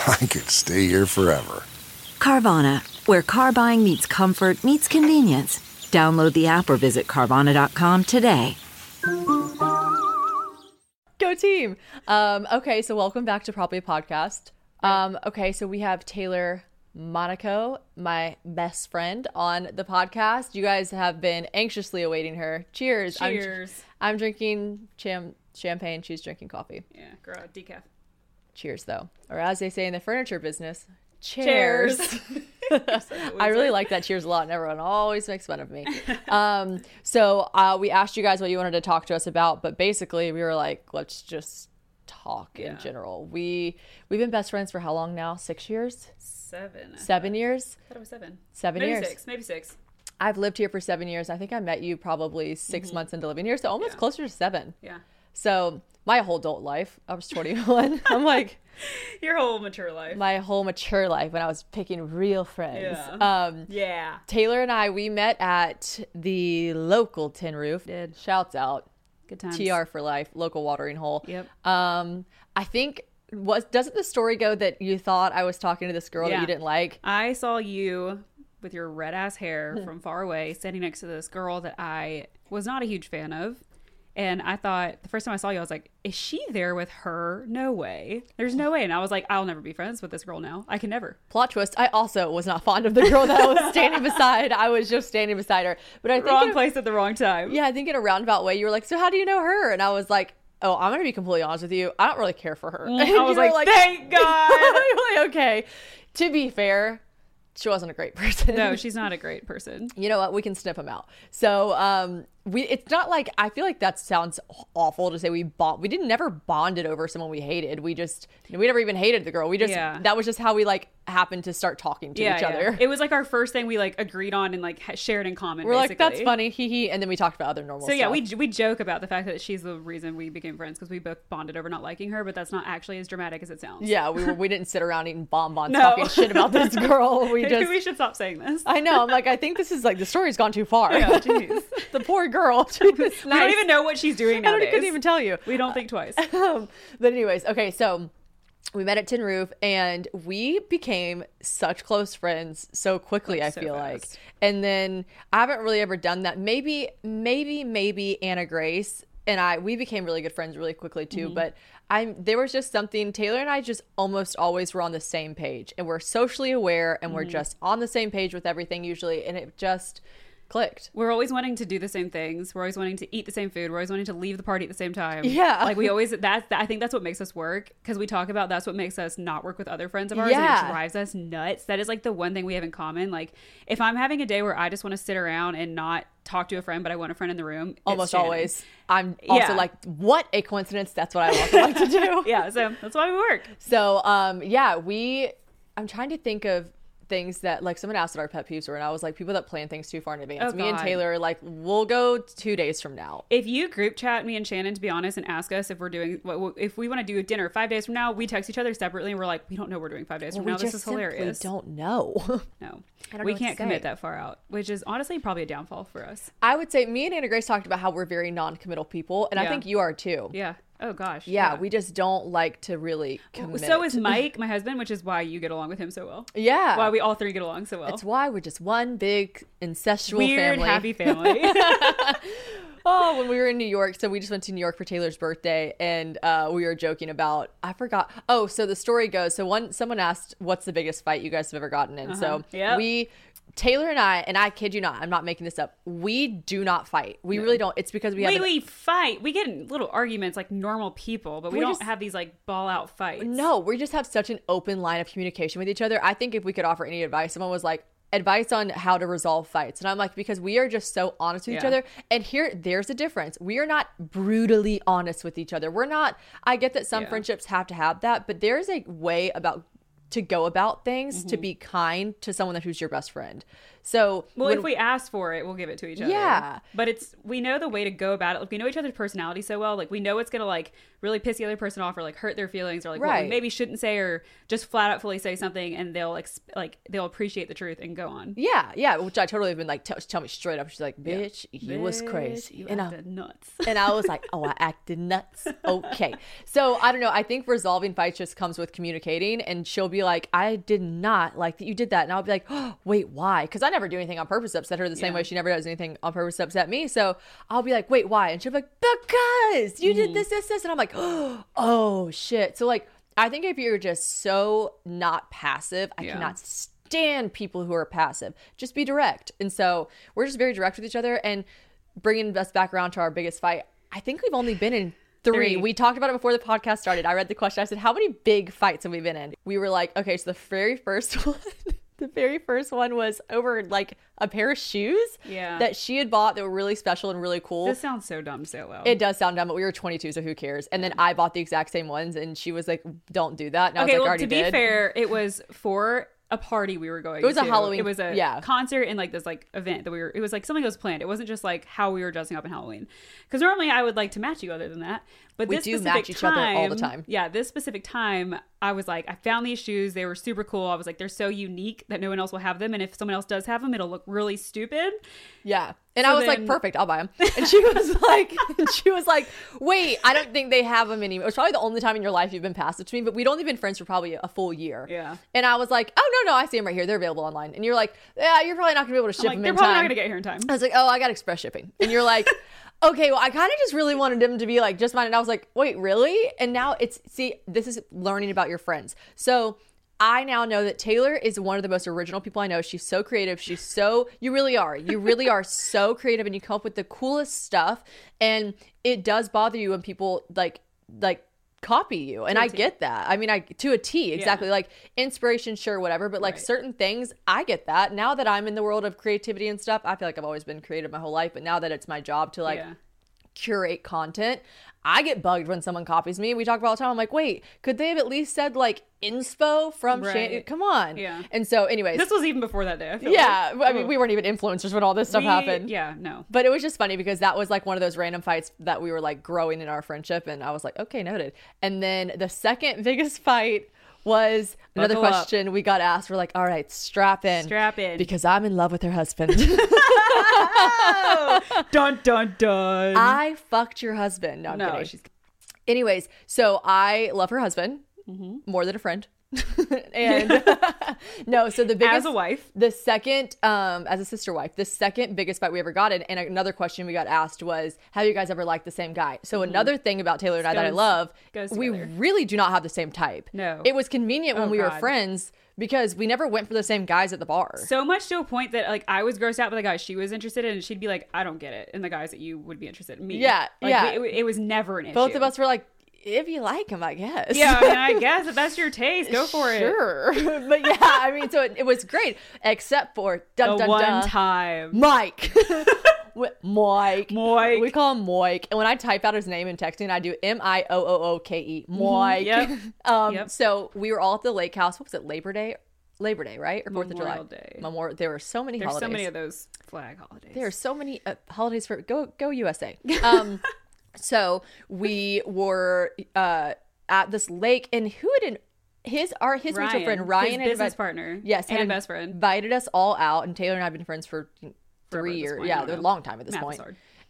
I could stay here forever. Carvana, where car buying meets comfort, meets convenience. Download the app or visit Carvana.com today. Go team. Um, okay, so welcome back to Probably a Podcast. Um, okay, so we have Taylor Monaco, my best friend, on the podcast. You guys have been anxiously awaiting her. Cheers. Cheers. I'm, I'm drinking cham- champagne. She's drinking coffee. Yeah, girl, decaf. Cheers, though. Or as they say in the furniture business, cheers. Cheers. I really like that cheers a lot, and everyone always makes fun of me. um, so uh, we asked you guys what you wanted to talk to us about, but basically we were like, let's just talk in general. We we've been best friends for how long now? Six years? Seven. I Seven years? thought it was seven. Seven maybe years. six. Maybe six. I've lived here for seven years. I think I met you probably 6 months into living here, so almost Yeah. closer to seven. Yeah. So my whole adult life, I was 21. I'm like Your whole mature life. my whole mature life when I was picking real friends. Yeah. Um, yeah. Taylor and I, we met at the local Tin Roof. Did. Shouts out. Good times. TR for life, local watering hole. Yep. Um, I think was doesn't the story go that you thought I was talking to this girl that you didn't like? I saw you with your red ass hair from far away standing next to this girl that I was not a huge fan of. And I thought the first time I saw you, I was like, is she there with her? No way. There's no way. And I was like, I'll never be friends with this girl now. I can never. Plot twist. I also was not fond of the girl that I was standing beside. I was just standing beside her. But I think Wrong in- place at the wrong time. Yeah, I think in a roundabout way, you were like, "So how do you know her?" And I was like, "Oh, I'm gonna be completely honest with you. I don't really care for her." And I was were like, thank God. Like, okay. To be fair, she wasn't a great person. No, she's not a great person. you know what? We can sniff them out. So, um, we it's not like I feel like that sounds awful to say we bond. We didn't never bonded over someone we hated. We just we never even hated the girl. We just Yeah. that was just how we like happened to start talking to each other. It was like our first thing we like agreed on and like shared in common. We're like, that's funny, hee hee, and then we talked about other normal. So yeah, we we joke about the fact that she's the reason we became friends because we both bonded over not liking her, but that's not actually as dramatic as it sounds. Yeah, we were, we didn't sit around eating bonbons No. talking shit about this girl. We Maybe just we should stop saying this. I know. I'm like, I think this is like the story's gone too far. Yeah, jeez. the poor girl. She was We don't even know what she's doing I couldn't even tell you. We don't think twice. Um, but anyways, okay, so we met at Tin Roof and we became such close friends so quickly. I so feel like, and then I haven't really ever done that. Maybe, maybe, maybe Anna Grace and I we became really good friends really quickly too. Mm-hmm. But I'm there was just something Taylor and I just almost always were on the same page, and we're socially aware, and Mm-hmm. we're just on the same page with everything usually, and it just clicked. We're always wanting to do the same things. We're always wanting to eat the same food. We're always wanting to leave the party at the same time. Yeah. like we always. That's I think that's what makes us work because we talk about that's what makes us not work with other friends of ours. and Yeah. it drives us nuts. That is like the one thing we have in common. Like if I'm having a day where I just want to sit around and not talk to a friend, but I want a friend in the room. Almost always. I'm also Yeah. like, what a coincidence. That's what I also like to do. Yeah, so that's why we work. So, um, yeah, we. I'm trying to think of things that like someone asked what our pet peeves were, and I was like, people that plan things too far in advance. Oh, Me and God. Taylor, like, we'll go two days from now. If you group chat me and Shannon to be honest and ask us if we're doing what if we want to do a dinner five days from now, we text each other separately and we're like, we don't know we're doing five days from we now. This is hilarious. We don't know. No, don't we know can't commit say. that far out, which is honestly probably a downfall for us. I would say me and Anna Grace talked about how we're very non-committal people, and I think you are too. Yeah. Oh gosh. Yeah, we just don't like to really commit. So is Mike, my husband, which is why you get along with him so well. Yeah. Why we all three get along so well. It's why we're just one big incestual Weird, family. happy family. oh, when we were in New York, so we just went to New York for Taylor's birthday, and uh, we were joking about. I forgot. Oh, so the story goes. So one, someone asked, "What's the biggest fight you guys have ever gotten in?" So Uh-huh. Yep. we. Taylor and I, and I kid you not, I'm not making this up. We do not fight. We really don't. It's because we have We, an- we fight. We get in little arguments like normal people, but we, We don't just- have these like ball out fights. No, we just have such an open line of communication with each other. I think if we could offer any advice, someone was like, advice on how to resolve fights. And I'm like, because we are just so honest with each other. And here, there's a difference. We are not brutally honest with each other. We're not, I get that some Yeah. friendships have to have that, but there's a way about to go about things to Mm-hmm. be kind to someone that who's your best friend. So, Well, when- if we ask for it, we'll give it to each other. Yeah. But it's we know the way to go about it. Like we know each other's personality so well. Like we know it's gonna like really piss the other person off or like hurt their feelings or like Right. maybe shouldn't say or just flat out fully say something and they'll ex- like they'll appreciate the truth and go on. yeah, yeah, which I totally have been like, tell, tell me straight up. She's like, bitch, you was crazy. You and I, nuts. and I was like, oh, I acted nuts. Okay. So I don't know. I think resolving fights just comes with communicating. And she'll be like, I did not like that you did that. And I'll be like, oh, wait, why? Because I never do anything on purpose to upset her the same Yeah. way she never does anything on purpose to upset me. So I'll be like, wait, why? And she'll be like, because you did mm-hmm. this, this, this. And I'm like, oh, shit. So, like, I think if you're just so not passive, I Yeah. cannot stand people who are passive. Just be direct. And so we're just very direct with each other. And bringing us back around to our biggest fight, I think we've only been in three. Three. We talked about it before the podcast started. I read the question. I said, How many big fights have we been in? We were like, Okay, so the very first one. The very first one was over like a pair of shoes Yeah. that she had bought that were really special and really cool. This sounds so dumb to say it loud. it does sound dumb, but we were 22, so who cares? And then I bought the exact same ones, and she was like, "Don't do that." And I was okay, like, well, "Already to be did." fair, it was for a party we were going. To. It was a. Halloween- It was a yeah. concert and like this like event that we were. It was like something that was planned. It wasn't just like how we were dressing up in Halloween. Because normally I would like to match you other than that. But We this do specific match each other all the time. Yeah, this specific time, I was like, I found these shoes. They were super cool. I was like, they're so unique that no one else will have them. And if someone else does have them, it'll look really stupid. Yeah. And So I was like, perfect, I'll buy them. And she was like, she was like, wait, I don't think they have them anymore. It was probably the only time in your life you've been passive to me, but we'd only been friends for probably a full year. Yeah. And I was like, oh, no, no, I see them right here. They're available online. And you're like, yeah, you're probably not going to be able to ship like, them they're probably time. not gonna get here in time. I was like, oh, I got express shipping. And you're like, okay, well, I kind of just really wanted them to be like just mine. And I was like, wait, really? And now it's, see, this is learning about your friends. So I now know that Taylor is one of the most original people I know. She's so creative. She's so, you really are. You really are so creative and you come up with the coolest stuff. And it does bother you when people like, like, copy you and i get that i mean i to a t exactly like inspiration sure whatever but like Right. certain things i get that now that i'm in the world of creativity and stuff i feel like i've always been creative my whole life but now that it's my job to like yeah. Curate content i get bugged when someone copies me we talk about all the time i'm like wait could they have at least said like inspo from Shan- Right. come on Yeah. and so anyways This was even before that day. I feel yeah like. i mean we weren't even influencers when all this stuff We- happened Yeah, no. but it was just funny because that was like one of those random fights that we were like growing in our friendship and i was like okay noted and then the second biggest fight was another Buckle up. question we got asked we're like all right strap in Strap in. because i'm in love with her husband dun dun dun. i fucked your husband no, I'm no, kidding. she's anyways so i love her husband Mm-hmm. more than a friend and no so the biggest as a wife. the second um as a sister wife the second biggest fight we ever got in and another question we got asked was have you guys ever liked the same guy so another thing about taylor and i that i love we really do not have the same type No. it was convenient when Oh, we were friends because we never went for the same guys at the bar So much to a point that like I was grossed out by the guys she was interested in, and she'd be like, "I don't get it," and the guys that you would be interested in me. Yeah, like, yeah. It, it was never an issue. both of us were like if you like him i guess Yeah, I mean, I guess if that's your taste, go for it. sure but yeah i mean so it, it was great except for dun, The dun, one dun, time. Mike. Mike. Mike. We call him Mike. And when I type out his name in texting, I do M I O O O K E. Mike. Yep. um, Yep. So we were all at the lake house. What was it? Labor Day? Labor Day, right? Or 4th of July? Memorial Day. Memorial. There were so many There's holidays. so many of those flag holidays. There are so many uh, holidays for go go USA. Um, so we were uh, at this lake, and who had in, his our his mutual Ryan, friend Ryan his business invited- partner, yes, and best friend. invited us all out, and Taylor and I have been friends for three years. Yeah, they're a long time at this Math point.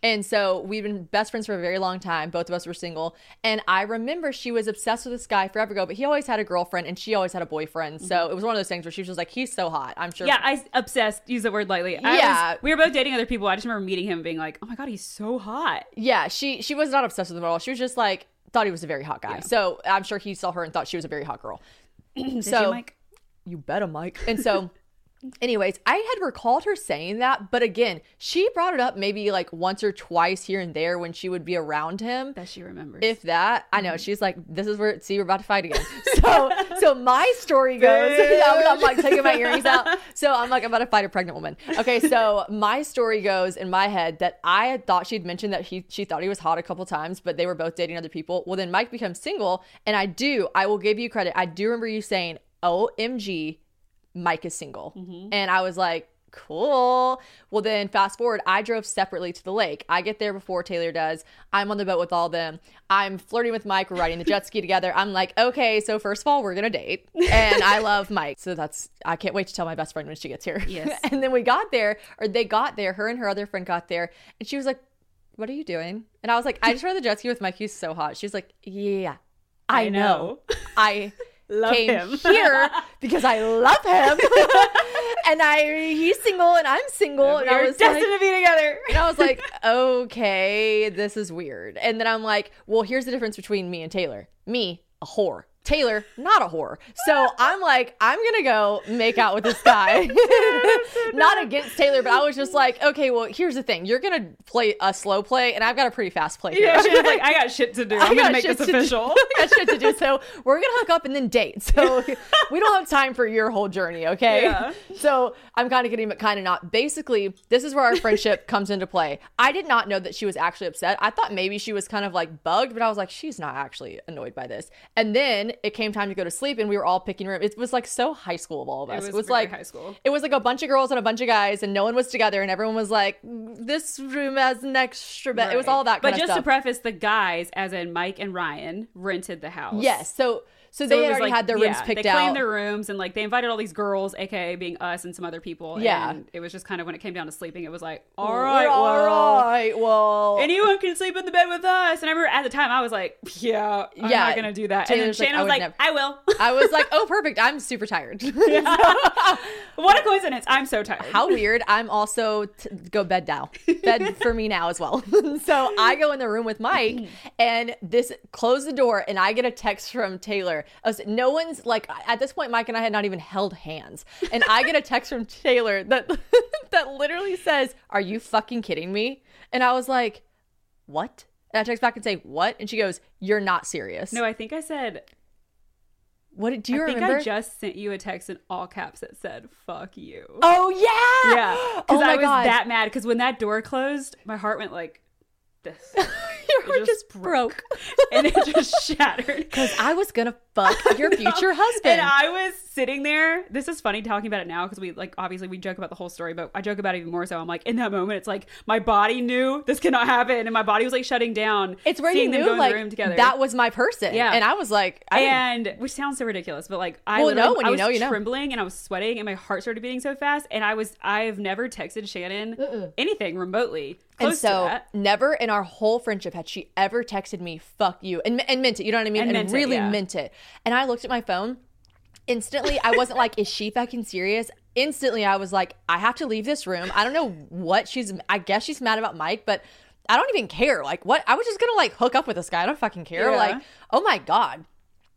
And so we've been best friends for a very long time. Both of us were single. And I remember she was obsessed with this guy forever ago, but he always had a girlfriend and she always had a boyfriend. So it was one of those things where she was just like, he's so hot. I'm sure. Mm-hmm. Yeah, I obsessed. Use the word lightly. I Yeah. was, we were both dating other people. I just remember meeting him and being like, "Oh my god, he's so hot." Yeah, she she was not obsessed with him at all. She was just like thought he was a very hot guy. So I'm sure he saw her and thought she was a very hot girl. Did So- you, Mike? You bet him, Mike. And so, anyways, I had recalled her saying that, but again, she brought it up maybe like once or twice here and there when she would be around him. That she remembers. If that, I know mm-hmm. she's like, this is where see we're about to fight again. So, so my story goes. I'm, I'm like taking my earrings out. So I'm like I'm about to fight a pregnant woman. Okay, so my story goes in my head that I had thought she'd mentioned that he she thought he was hot a couple times, but they were both dating other people. Well, then Mike becomes single, and I do. I will give you credit. I do remember you saying, "OMG, Mike is single," mm-hmm. and I was like. Cool. Well, then fast forward, I drove separately to the lake. I get there before Taylor does. I'm on the boat with all of them. I'm flirting with Mike. We're riding the jet ski together. I'm like, okay, so first of all, we're going to date. And I love Mike. So that's, I can't wait to tell my best friend when she gets here. Yes. and then we got there, or they got there, her and her other friend got there, and she was like, what are you doing? And I was like, I just rode the jet ski with Mike. He's so hot. She was like, yeah, I, I know. know. I Love came him. here because I love him. and I he's single and I'm single. And I We're was destined like, to be together. and I was like, okay, this is weird. And then I'm like, well, here's the difference between me and Taylor. Me, a whore. Taylor, not a whore. So I'm like, I'm gonna go make out with this guy. not against Taylor, but I was just like, okay, well, here's the thing. You're gonna play a slow play, and I've got a pretty fast play here. Yeah, she was like, "I got shit to do. I'm gonna make this official." I got shit to do. So we're gonna hook up and then date. So we don't have time for your whole journey, okay? Yeah. So I'm kind of kidding, but kind of not. Basically, this is where our friendship comes into play. I did not know that she was actually upset. I thought maybe she was kind of like bugged, but I was like, she's not actually annoyed by this. And then it came time to go to sleep, and we were all picking room. It was like so high school of all of It us. was it was like high school. It was like a bunch of girls and a bunch of guys, and no one was together, and everyone was like, "This room has an extra bed." It was all that. But just to preface, the guys, as in Mike and Ryan, rented the house. Yes. So so, So they already like- had their yeah, rooms picked they out. They claimed their rooms and like they invited all these girls, aka being us and some other people. Yeah. and it was just kind of when it came down to sleeping, it was like, all All right, well, right. Well, anyone can sleep in the bed with us. And I remember at the time I was like, yeah, I'm Yeah, not gonna do that. Taylor's and then Shannon I was like, never. I will. I was like, oh, perfect. I'm super tired. what a coincidence! I'm so tired. How weird. I'm also t- go bed now. Bed for me now as well. so I go in the room with Mike and this close the door and I get a text from Taylor. I was, no one's like at this point Mike and I had not even held hands. And I get a text from Taylor that that literally says, "Are you fucking kidding me?" And I was like, "What?" And I text back and say, "What?" And she goes, "You're not serious." no, I think I said. What did do you I think remember? I just sent you a text in all caps that said "fuck you." oh yeah. yeah, Oh because my I was God. that mad. Because when that door closed, my heart went like this, Your heart just just broke. and it just shattered. Because I was gonna fuck your future husband. And I was sitting there. This is funny talking about it now because we like obviously we joke about the whole story, but I joke about it even more so. I'm like in that moment, it's like my body knew this cannot happen, and my body was like shutting down. it's where seeing you them knew go in like the room together. that was my person. Yeah. and I was like, I didn't- and which sounds so ridiculous, but like I Well, no, when I you was know, you know. trembling and I was sweating and my heart started beating so fast, and I was I've never texted Shannon anything remotely close and so never in our whole friendship had she ever texted me "fuck you" and and meant it. You know what I mean? And And, meant it, really yeah. meant it. And I looked at my phone. Instantly, I wasn't like, "Is she fucking serious?" Instantly, I was like, "I have to leave this room." I don't know what she's. I guess she's mad about Mike, but I don't even care. Like, what? I was just gonna like hook up with this guy. I don't fucking care. Yeah. Like, oh my god.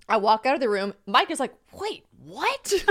I walk out of the room. Mike is like, "Wait, what?"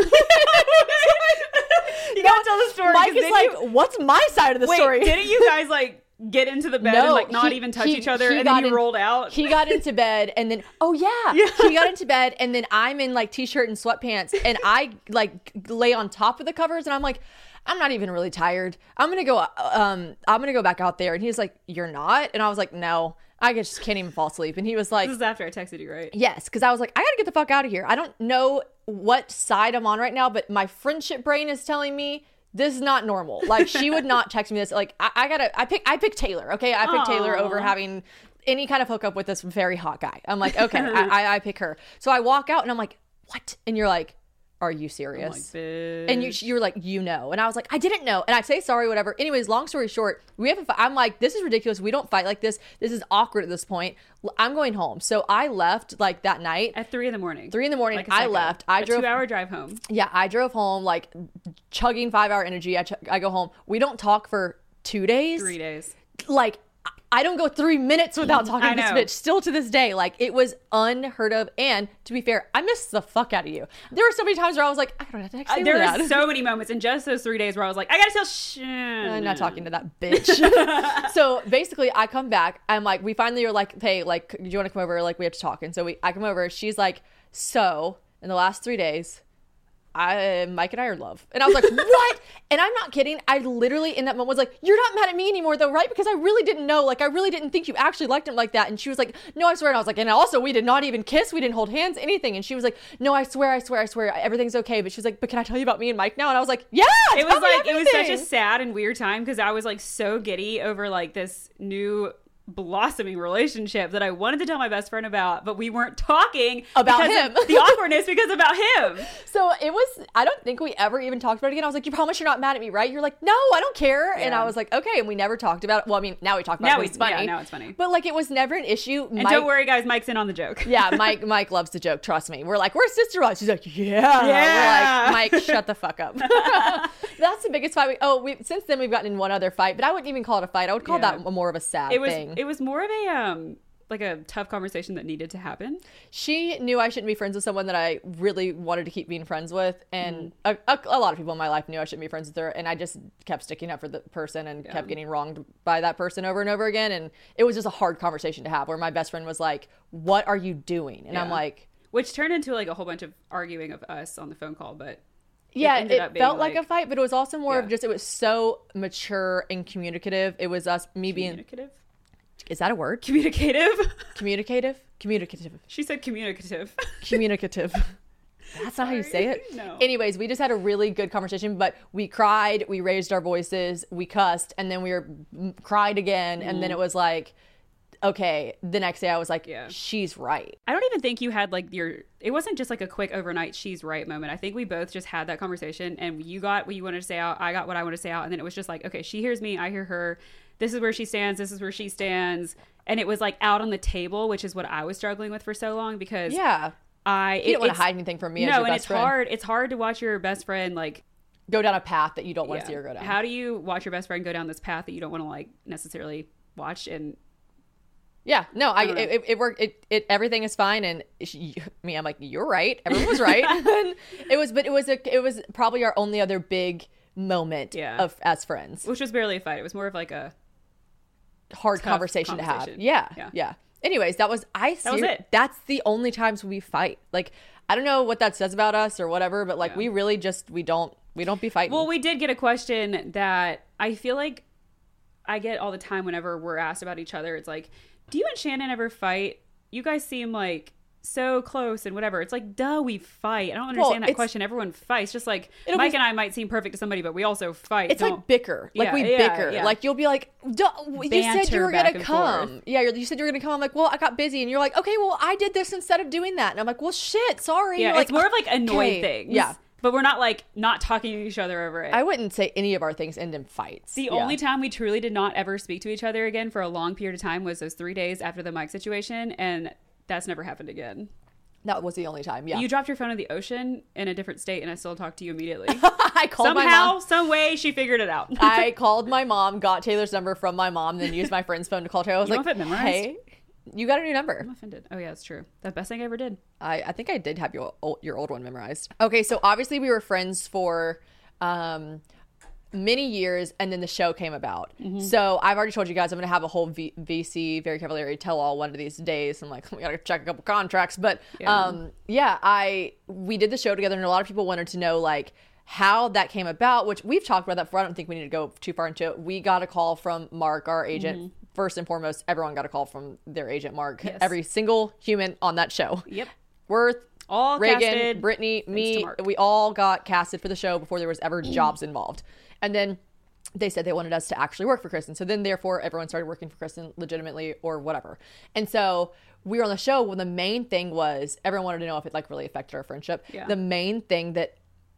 You gotta tell the story. Mike is like, you- "What's my side of the wait, story?" didn't you guys like get into the bed and like not he- even touch he- each other, and then you in- rolled out? He got into bed and then oh yeah, he got into bed and then I'm in like t-shirt and sweatpants and I like lay on top of the covers and I'm like I'm not even really tired. I'm to go um I'm to go back out there and he's like you're not and I was like no. I just can't even fall asleep and he was like this is after I texted you, right? Yes, because I was like, I gotta get the fuck out of here. I don't know what side I'm on right now, but my friendship brain is telling me this is not normal. Like she would not text me this. Like I, I gotta, I pick, I pick Taylor. Okay, I pick Taylor over having any kind of hookup with this very hot guy. I'm like, okay, I, I, I pick her. So I walk out and I'm like, what? And you're like, are you serious? Bitch. and you you were like, you know, and I was like, I didn't know, and I say sorry, whatever. Anyways, long story short, we have. A I'm like, this is ridiculous. We don't fight like this. This is awkward at this point. I'm going home, so I left like that night. at three in the morning. Three in the morning, Like I left. I a drove- two-hour drive home. Yeah, I drove home like chugging five hour energy. I, ch- I go home. We don't talk for two days. Three days. Like I- don't go three minutes without talking to this bitch. Still to this day, like it was unheard of. And to be fair, I missed the fuck out of you. There were so many times where I was like, I don't have to text Uh, you there were so many moments in just those three days where I was like, I gotta tell shit. I'm not talking to that bitch. so basically, I come back. I'm like, we finally are like, hey, like, do you want to come over? Like, we have to talk. And so we, I come over. She's like, so in the last three days, I, Mike and I are in love. And I was like, what? And I'm not kidding. I literally in that moment was like, you're not mad at me anymore, though, right? Because I really didn't know. Like, I really didn't think you actually liked him like that. And she was like, no, I swear. And I was like, and also, we did not even kiss. We didn't hold hands, anything. And she was like, no, I swear, I swear, I swear, everything's okay. But she was like, but can I tell you about me and Mike now? And I was like, yeah. It was like it was such a sad and weird time because I was like so giddy over like this new blossoming relationship that I wanted to tell my best friend about, but we weren't talking About him. the awkwardness because about him. So it was, I don't think we ever even talked about it again. I was like, you promise you're not mad at me, right? You're like, no, I don't care. And I was like, okay. And we never talked about it. Well, I mean, now we talk about Now it. we- It's funny. yeah, now it's funny. But like, it was never an issue. And don't worry, guys, Mike's in on the joke. yeah, Mike. Mike loves to joke. Trust me. We're like, we're sister wives. She's like, yeah. Yeah. We're like, Mike, shut the fuck up. That's the biggest fight. We, oh, we since then we've gotten in one other fight, but I wouldn't even call it a fight. I would call Yeah. that more of a sad It was thing. It was more of a um like a tough conversation that needed to happen. she knew I shouldn't be friends with someone that I really wanted to keep being friends with, and Mm. a, a, a lot of people in my life knew I shouldn't be friends with her, and I just kept sticking up for the person and kept getting wronged by that person over and over again, and it was just a hard conversation to have. Where my best friend was like, "What are you doing?" And I'm like. Which turned into like a whole bunch of arguing of us on the phone call, but Yeah, ended it, felt like, like- a fight, but it was also more of just it was so mature and communicative. It was us, me being. communicative. Is that a word? Communicative. Communicative, communicative, She said communicative. communicative. That's not how you say it. No. Anyways, we just had a really good conversation, but we cried, we raised our voices, we cussed, and then we were cried again, and then it mm. was like, okay. The next day, I was like, Yeah. she's right. I don't even think you had like your. It wasn't just like a quick overnight she's right moment. I think we both just had that conversation, and you got what you wanted to say out. I got what I wanted to say out, and then it was just like, okay, she hears me, I hear her. This is where she stands. This is where she stands, and it was like out on the table, which is what I was struggling with for so long because Yeah. I You don't want to hide anything from me as no, and it's friend. hard. It's hard to watch your best friend like Go down a path that you don't want yeah. to see her go down. How do you watch your best friend go down this path that you don't want to like necessarily watch and Yeah, no, I, don't it, it worked. It, it everything is fine, and she, me, I'm like, you're right. Everyone was right. and it was, but it was a, it was probably our only other big moment Yeah. of as friends. which was barely a fight. It was more of like a Hard Tough conversation, to have. Yeah, yeah, Yeah. Anyways, that was I. That was it. That's the only times we fight. Like I don't know what that says about us or whatever, but like Yeah. we really just we don't we don't be fighting. Well, we did get a question that I feel like I get all the time whenever we're asked about each other. It's like, do you and Shannon ever fight? You guys seem like so close and whatever. It's like, duh, we fight. I don't understand that question. Everyone fights. Just like Mike be- and I might seem perfect to somebody, but we also fight. it's Don't- like bicker. Like Yeah, we yeah, bicker. yeah. Like you'll be like, Duh, you said you were gonna come. forth. Yeah, you're- you said you were gonna come. I'm like, well, I got busy, and you're like, okay, well, I did this instead of doing that, and I'm like, well, shit, sorry. yeah, You're it's more of like annoyed okay. things. Yeah, But we're not like not talking to each other over it. I wouldn't say any of our things end in fights. The only time we truly did not ever speak to each other again for a long period of time was those three days after the Mike situation, and that's never happened again. that was the only time. Yeah, You dropped your phone in the ocean in a different state, and I still talked to you immediately. I called my Somehow, some way, she figured it out. I called my mom, got Taylor's number from my mom, then used my friend's phone to call Taylor. I was You like, hey, you got a new number. I'm offended. Oh yeah, it's true. The best thing I ever did. I, I think I did have your old, your old one memorized. Okay, so obviously we were friends for um, many years, and then the show came about. Mm-hmm. So I've already told you guys I'm going to have a whole v- VC Very Cavallari tell all one of these days. I'm like, we got to check a couple contracts, but Yeah. um, yeah, I we did the show together, and a lot of people wanted to know like how that came about, which we've talked about that before. I don't think we need to go too far into it. We got a call from Mark, our agent. Mm-hmm. First and foremost, everyone got a call from their agent, Mark. Every single human on that show. Yep. Worth, All Reagan, casted, Brittany, me, we all got casted for the show before there was ever jobs involved. And then they said they wanted us to actually work for Kristin. So then, therefore, everyone started working for Kristin legitimately or whatever. And so we were on the show when the main thing was everyone wanted to know if it like really affected our friendship. Yeah. The main thing that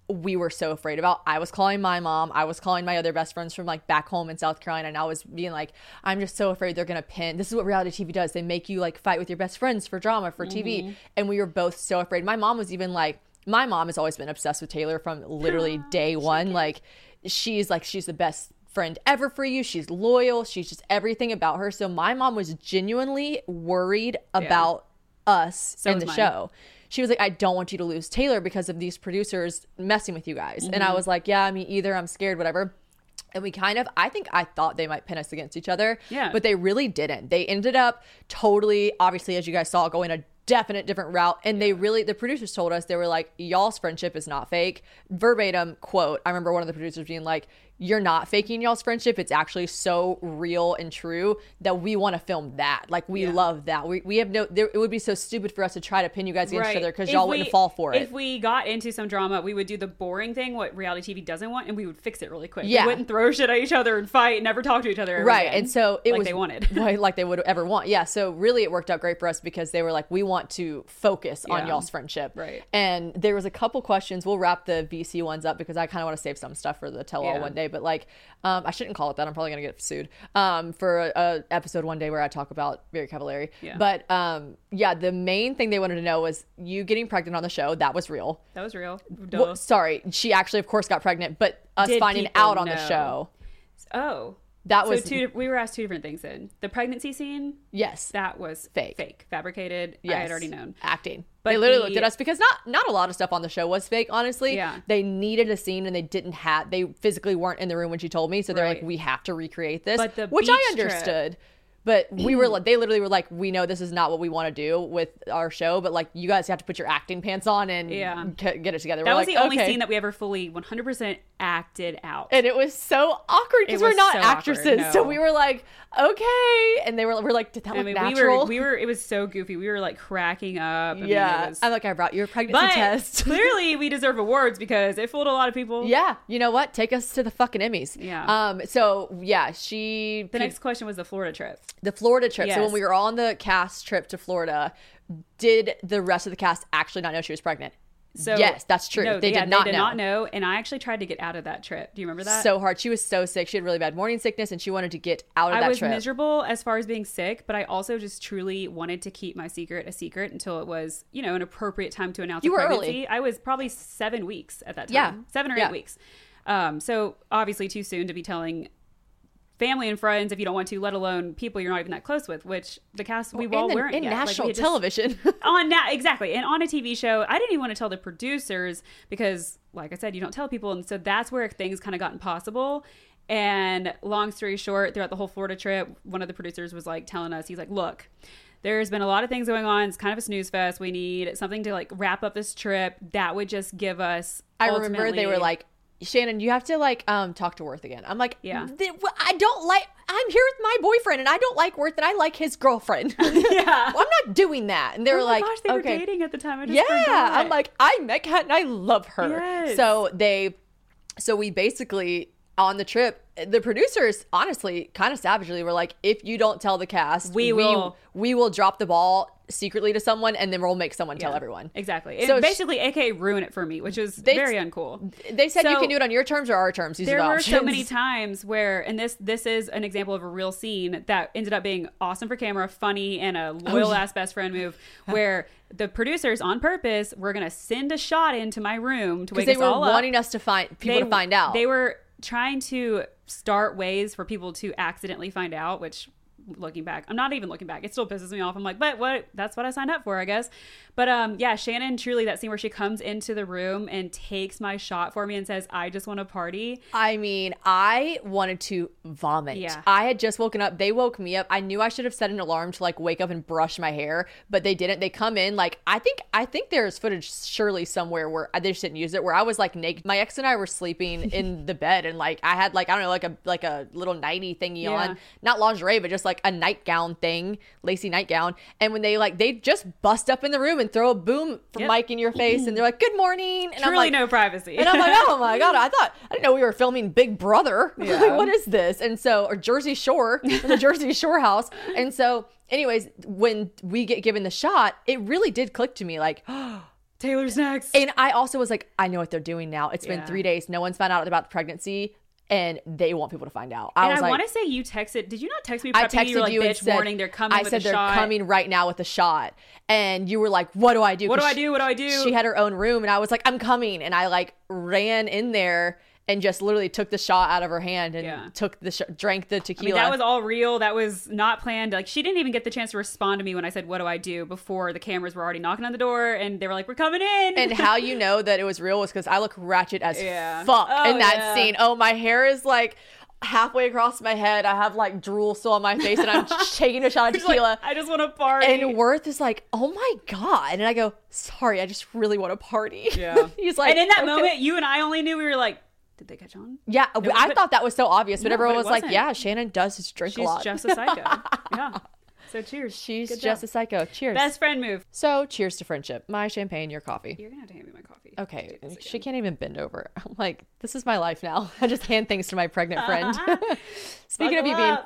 we were so afraid about. I was calling my mom. I was calling my other best friends from like back home in South Carolina, and I was being like, I'm just so afraid they're gonna pin. This is what reality TV does. They make you like fight with your best friends for drama for TV, mm-hmm. and we were both so afraid. My mom was even like, my mom has always been obsessed with Taylor from literally day one. Like, she's like she's the best friend ever for you. She's loyal. She's just everything about her. So my mom was genuinely worried about us So in the mine. show. She was like, I don't want you to lose Taylor because of these producers messing with you guys. And I Mm-hmm. was like, Yeah, I mean, either I'm scared, whatever. And we kind of, I think I thought they might pin us against each other. Yeah. But they really didn't. They ended up totally, obviously, as you guys saw, going a definite different route. And they really, the producers told us, they were like, y'all's friendship is not fake. Verbatim quote, I remember one of the producers being like, you're not faking y'all's friendship. It's actually so real and true that we want to film that. Like, we love that. We, we have no, there, it would be so stupid for us to try to pin you guys against each other because y'all we- wouldn't fall for it. If we got into some drama, we would do the boring thing, what reality TV doesn't want, and we would fix it really quick. Yeah. We wouldn't throw shit at each other and fight and never talk to each other. ever right again, and so it like was they wanted. right, like they would ever want yeah so really it worked out great for us because they were like we want to focus on y'all's friendship Right. and there was a couple questions we'll wrap the vc ones up because i kind of want to save some stuff for the tell all Yeah. one day but like um, i shouldn't call it that i'm probably gonna get sued um, for a, a episode one day where i talk about Very Cavallari Yeah. but um, yeah the main thing they wanted to know was you getting pregnant on the show that was real That was real. Duh. well, sorry she actually of course got pregnant but us Did finding out on the show oh, that so was two. We were asked two different things. Then the pregnancy scene yes that was Fake. fake, fabricated. I Yes. had already known. acting. But they literally the- looked at us because not not a lot of stuff on the show was fake. Honestly, Yeah. They needed a scene and they didn't have. They physically weren't in the room when she told me, so they're like, "We have to recreate this," But the which I beach trip- understood. But we were like, they literally were like, "We know this is not what we want to do with our show, but like, you guys have to put your acting pants on and Yeah. c- get it together." That We're was like, the only "Okay." scene that we ever fully 100% acted out. and it was so awkward because we're not so awkward, actresses, so we were like, "Okay," and they were we're like, "Did that I look mean, natural?" we were we were it was so goofy. We were like cracking up. I mean, yeah, was- I'm like, I brought you a pregnancy but test. clearly we deserve awards because it fooled a lot of people. Yeah, you know what? Take us to the fucking Emmys. Yeah. Um. So yeah, she The next question was the Florida trip. The Florida trip. So when we were on the cast trip to Florida, did the rest of the cast actually not know she was pregnant? So yes, that's true. No, they yeah, did not they did know. not know, and I actually tried to get out of that trip. Do you remember that? So hard. She was so sick. She had really bad morning sickness, and she wanted to get out of I that trip. I was miserable as far as being sick, but I also just truly wanted to keep my secret a secret until it was, you know, an appropriate time to announce You were early. I was probably seven weeks at that time. Yeah. Seven or Yeah. eight weeks. Um, so obviously too soon to be telling family and friends if you don't want to, let alone people you're not even that close with, which the cast we in all the- weren't in yet. Like, we national television. on na- exactly. And on a tv show i didn't even want to tell the producers because like i said you don't tell people. And so that's where things kind of got impossible. And long story short throughout the whole florida trip one of the producers was like telling us he's like look there's been a lot of things going on. It's kind of a snooze fest. We need something to like wrap up this trip that would just give us I remember they were like, Shannon, you have to like um talk to Worth again. I'm like, Yeah. "Th- I don't like. I'm here with my boyfriend, and I don't like Worth, and I like his girlfriend. Yeah. Well, I'm not doing that. And they were oh my like, gosh they okay. were dating at the time I just yeah i'm like i met kat and i love her Yes. so they so we basically on the trip the producers honestly kind of savagely were like if you don't tell the cast We will- we will drop the ball secretly to someone and then we'll make someone tell everyone. exactly. So so sh- basically aka ruin it for me which is They- very uncool. they said you can do it on your terms or our terms. These there the were so many times where and this this is an example of a real scene that ended up being awesome for camera funny and a oh, loyal ass best friend move where the producers on purpose were gonna send a shot into my room to wake they us were all up. wanting us to find people to find out. they were trying to start ways for people to accidentally find out which looking back i'm not even looking back it still pisses me off i'm like but what that's what i signed up for i guess but um yeah shannon truly that scene where she comes into the room and takes my shot for me and says i just want to party I mean, I wanted to vomit. Yeah. I had just woken up. They woke me up. I knew I should have set an alarm to like wake up and brush my hair, but they didn't. They come in like I think I think there's footage surely somewhere where I they just didn't use it where I was like naked. My ex and I were sleeping in the bed and like I had like I don't know like a like a little nighty thingy Yeah. on, not lingerie, but just like a nightgown thing, lacy nightgown. And when they like they just bust up in the room and throw a boom Yep. mic in your face and they're like, "Good morning," and I'm truly like, no privacy and I'm like, oh my god, I thought I didn't know we were filming Big Brother. Like, what is this? And so, or Jersey Shore, the Jersey Shore house. And so, anyways, when we get given the shot, it really did click to me, like, Taylor's next. And I also was like, I know what they're doing now. It's been three days. No one's found out about the pregnancy, and they want people to find out. I and was I like, want to say you texted. Did you not text me? I texted you, like, you and said, warning, they're coming I said they're shot. coming right now with a shot, and you were like, "What do I do? What do I do? What do I do? She had her own room, and I was like, "I'm coming," and I like ran in there and just literally took the shot out of her hand and Yeah. took the sh- drank the I tequila. mean, that was all real. That was not planned. Like, she didn't even get the chance to respond to me when I said, "What do I do?" Before the cameras were already knocking on the door, and they were like, "We're coming in." and how you know that it was real was because I look ratchet as Yeah. fuck Oh, in that yeah. scene. Oh, my hair is like halfway across my head. I have like drool still on my face, and I'm taking a shot of She's like, tequila. I just want to party. and Worth is like, "Oh my god!" And I go, "Sorry, I just really want to party." yeah, He's like, and in that "Okay." moment, you and I only knew we were like, "Did they catch on?" yeah, I but- thought that was so obvious, but No, everyone but was like, wasn't. "Yeah, Shannon does just drink a lot. She's just a psycho. yeah. So cheers. She's Good just job. a psycho." Cheers. best friend move. so, cheers to friendship. My champagne, your coffee. You're gonna have to hand me my coffee. Okay, she can't even bend over. I'm like, this is my life now. I just hand things to my pregnant friend. Speaking of you Buckle being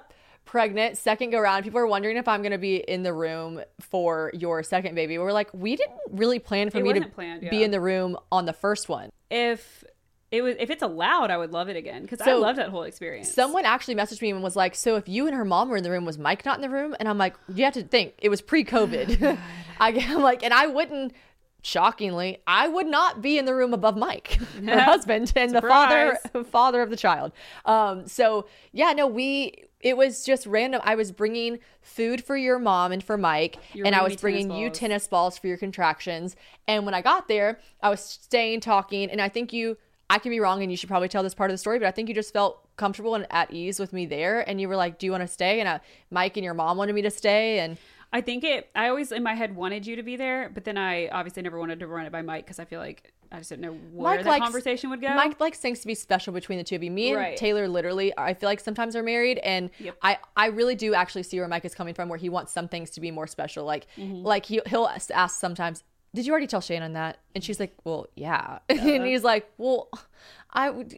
pregnant, second go round, people are wondering if I'm going to be in the room for your second baby. We're like, we didn't really plan for It me to wasn't planned, be in the room on the first one. If it was, if it's allowed, I would love it again because I So, love that whole experience. Someone actually messaged me and was like, "So if you and her mom were in the room, was Mike not in the room?" And I'm like, "You have to think it was pre-COVID." I, am like, and I wouldn't. Shockingly, I would not be in the room above Mike, her husband, and the father father of the child. Um, so yeah, no, we it was just random. I was bringing food for your mom and for Mike, You were and I was bringing you tennis balls for your contractions. And when I got there, I was staying talking, and I think you. I can be wrong, and you should probably tell this part of the story, but I think you just felt comfortable and at ease with me there, and you were like, "Do you want to stay?" And I, Mike and your mom wanted me to stay, and I think it. I always in my head wanted you to be there, but then I obviously never wanted to run it by Mike because I feel like I just didn't know where Mike that likes- conversation would go. Mike likes things to be special between the two of you. Me and Right. Taylor literally, I feel like sometimes are married, and Yep. I I really do actually see where Mike is coming from, where he wants some things to be more special. Like Mm-hmm. like he he'll ask ask sometimes. Did you already tell Shannon that? And she's like, "Well, yeah." and Uh-huh. he's like, "Well, I would.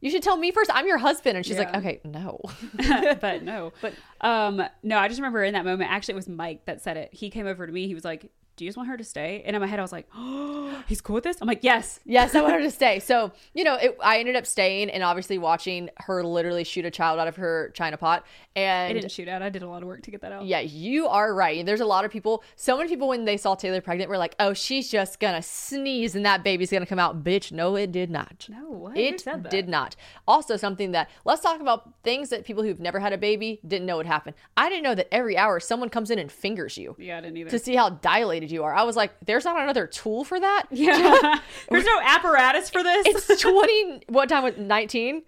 You should tell me first. I'm your husband." And she's like, "Okay, no." but no. But um, no, I just remember in that moment. Actually, it was Mike that said it. He came over to me. He was like, "Do you just want her to stay?" And in my head, I was like, "Oh, he's cool with this." I'm like, "Yes." Yes, I want her to stay. So, you know, it, I ended up staying and obviously watching her literally shoot a child out of her china pot. And I And didn't shoot out. I did a lot of work to get that out. yeah, you are right. There's a lot of people, so many people when they saw Taylor pregnant were like, oh, she's just gonna sneeze and that baby's gonna come out. Bitch, no, it did not. No, what? It did not. Also, something that let's talk about things that people who've never had a baby didn't know would happen. I didn't know that every hour someone comes in and fingers you Yeah, I didn't either. to see how dilated you are. I was like, there's not another tool for that. yeah. There's no apparatus for this. It's 20, what time was 19?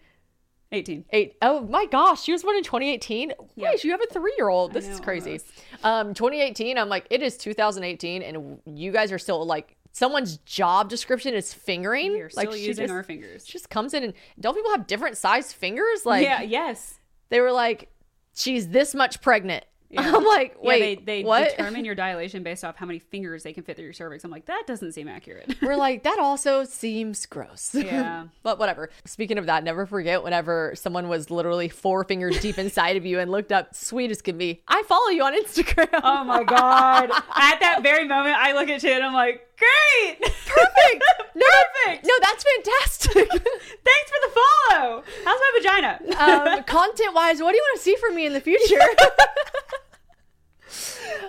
18. Eight. Oh my gosh, she was born in 2018. Yeah. Wait, you have a three year old. This know, is crazy. Um, 2018. I'm like, it is 2018, and you guys are still like, someone's job description is fingering. We're still like using just, our fingers. she just comes in and don't people have different size fingers? Like, yeah. Yes. they were like, she's this much pregnant. Yeah. I'm like, Yeah, wait, they, they what? determine your dilation based off how many fingers they can fit through your cervix. I'm like, that doesn't seem accurate. We're like, that also seems gross. Yeah. but whatever. Speaking of that, never forget whenever someone was literally four fingers deep inside of you and looked up sweet as can be. I follow you on Instagram. oh my god! At that very moment, I look at you and I'm like, great, perfect. No, perfect. No, that's fantastic. Thanks for the follow. How's my vagina? um, content wise, what do you want to see from me in the future?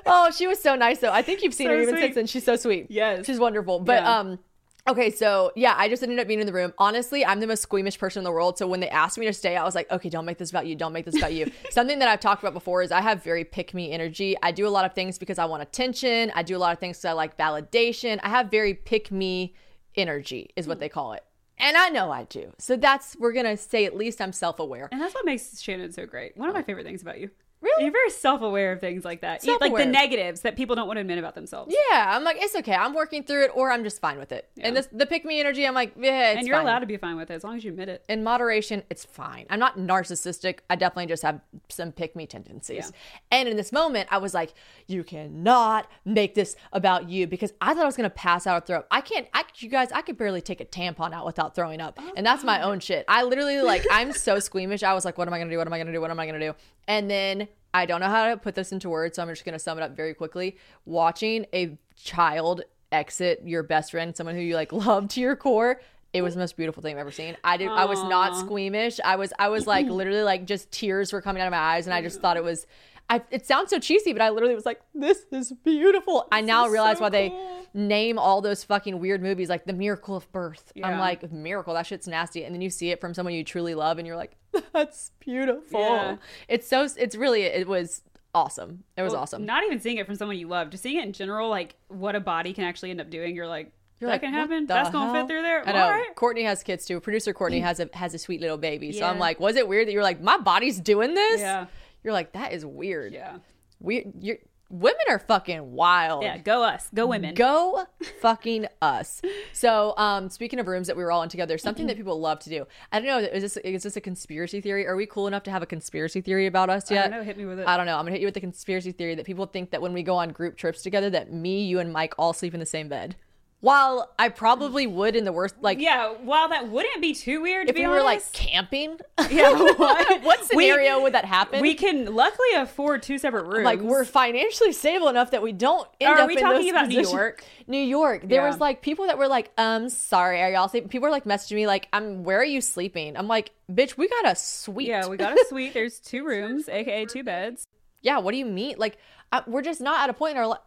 oh, she was so nice though. I think you've seen So her even sweet. since then. She's so sweet. Yes. She's wonderful. But Yeah. um okay, so yeah, I just ended up being in the room. Honestly, I'm the most squeamish person in the world. So when they asked me to stay, I was like, okay, don't make this about you. Don't make this about you. Something that I've talked about before is I have very pick me energy. I do a lot of things because I want attention. I do a lot of things because I like validation. I have very pick me energy, is what they call it. And I know I do. So that's, we're going to say at least I'm self aware. and that's what makes Shannon so great. One of my oh. favorite things about you. Really? You're very self-aware of things like that. You- Like the negatives that people don't want to admit about themselves. Yeah, I'm like, it's okay. I'm working through it, or I'm just fine with it. And this, the pick me energy, I'm like, yeah, it's and you're fine. allowed to be fine with it as long as you admit it. in moderation, it's fine. I'm not narcissistic. I definitely just have some pick me tendencies. And in this moment, I was like, you cannot make this about you because I thought I was gonna pass out or throw up. I can't. I, you guys, I could barely take a tampon out without throwing up, oh and that's my own shit. I literally like, I'm so squeamish. I was like, what am I gonna do? What am I gonna do? What am I gonna do? And then I don't know how to put this into words, so I'm just gonna sum it up very quickly. Watching a child exit your best friend, someone who you like love to your core. It was the most beautiful thing I've ever seen. I did. I was not squeamish. I was. I was like literally like just tears were coming out of my eyes, and I just thought it was. I, it sounds so cheesy, but I literally was like, "This is beautiful." I now realize why they name all those fucking weird movies like "The Miracle of Birth." I'm like, "Miracle, that shit's nasty," and then you see it from someone you truly love, and you're like, "That's beautiful." Yeah. It's so. It's really. It was awesome. It was Well, awesome. Not even seeing it from someone you love, just seeing it in general, like what a body can actually end up doing. You're like, You're that like, can happen. That's gonna fit through there. I know. Right. Courtney has kids too. Producer Courtney has a has a sweet little baby. So I'm like, was it weird that you're like, my body's doing this? Yeah. You're like, that is weird. Yeah. We you're women are fucking wild. Yeah. Go us. Go women. Go fucking us. So, um, speaking of rooms that we were all in together, something that people love to do. I don't know. Is this is this a conspiracy theory? Are we cool enough to have a conspiracy theory about us I yet? don't know. Hit me with it. I don't know. I'm gonna hit you with the conspiracy theory that people think that when we go on group trips together, that me, you, and Mike all sleep in the same bed. While I probably would in the worst, like Yeah. While that wouldn't be too weird, to be honest. if we were like camping, Yeah, what? what We- scenario would that happen? we can luckily afford two separate rooms. like we're financially stable enough that we don't end Are up we in talking about New. York? New York. There Yeah. was like people that were like, um, sorry, are y'all sleeping? People were like messaging me like, um, where are you sleeping? I'm like, bitch, we got a suite. Yeah, we got a suite. There's two rooms, aka two beds. yeah. What do you mean? Like, I, we're just not at a point in our life.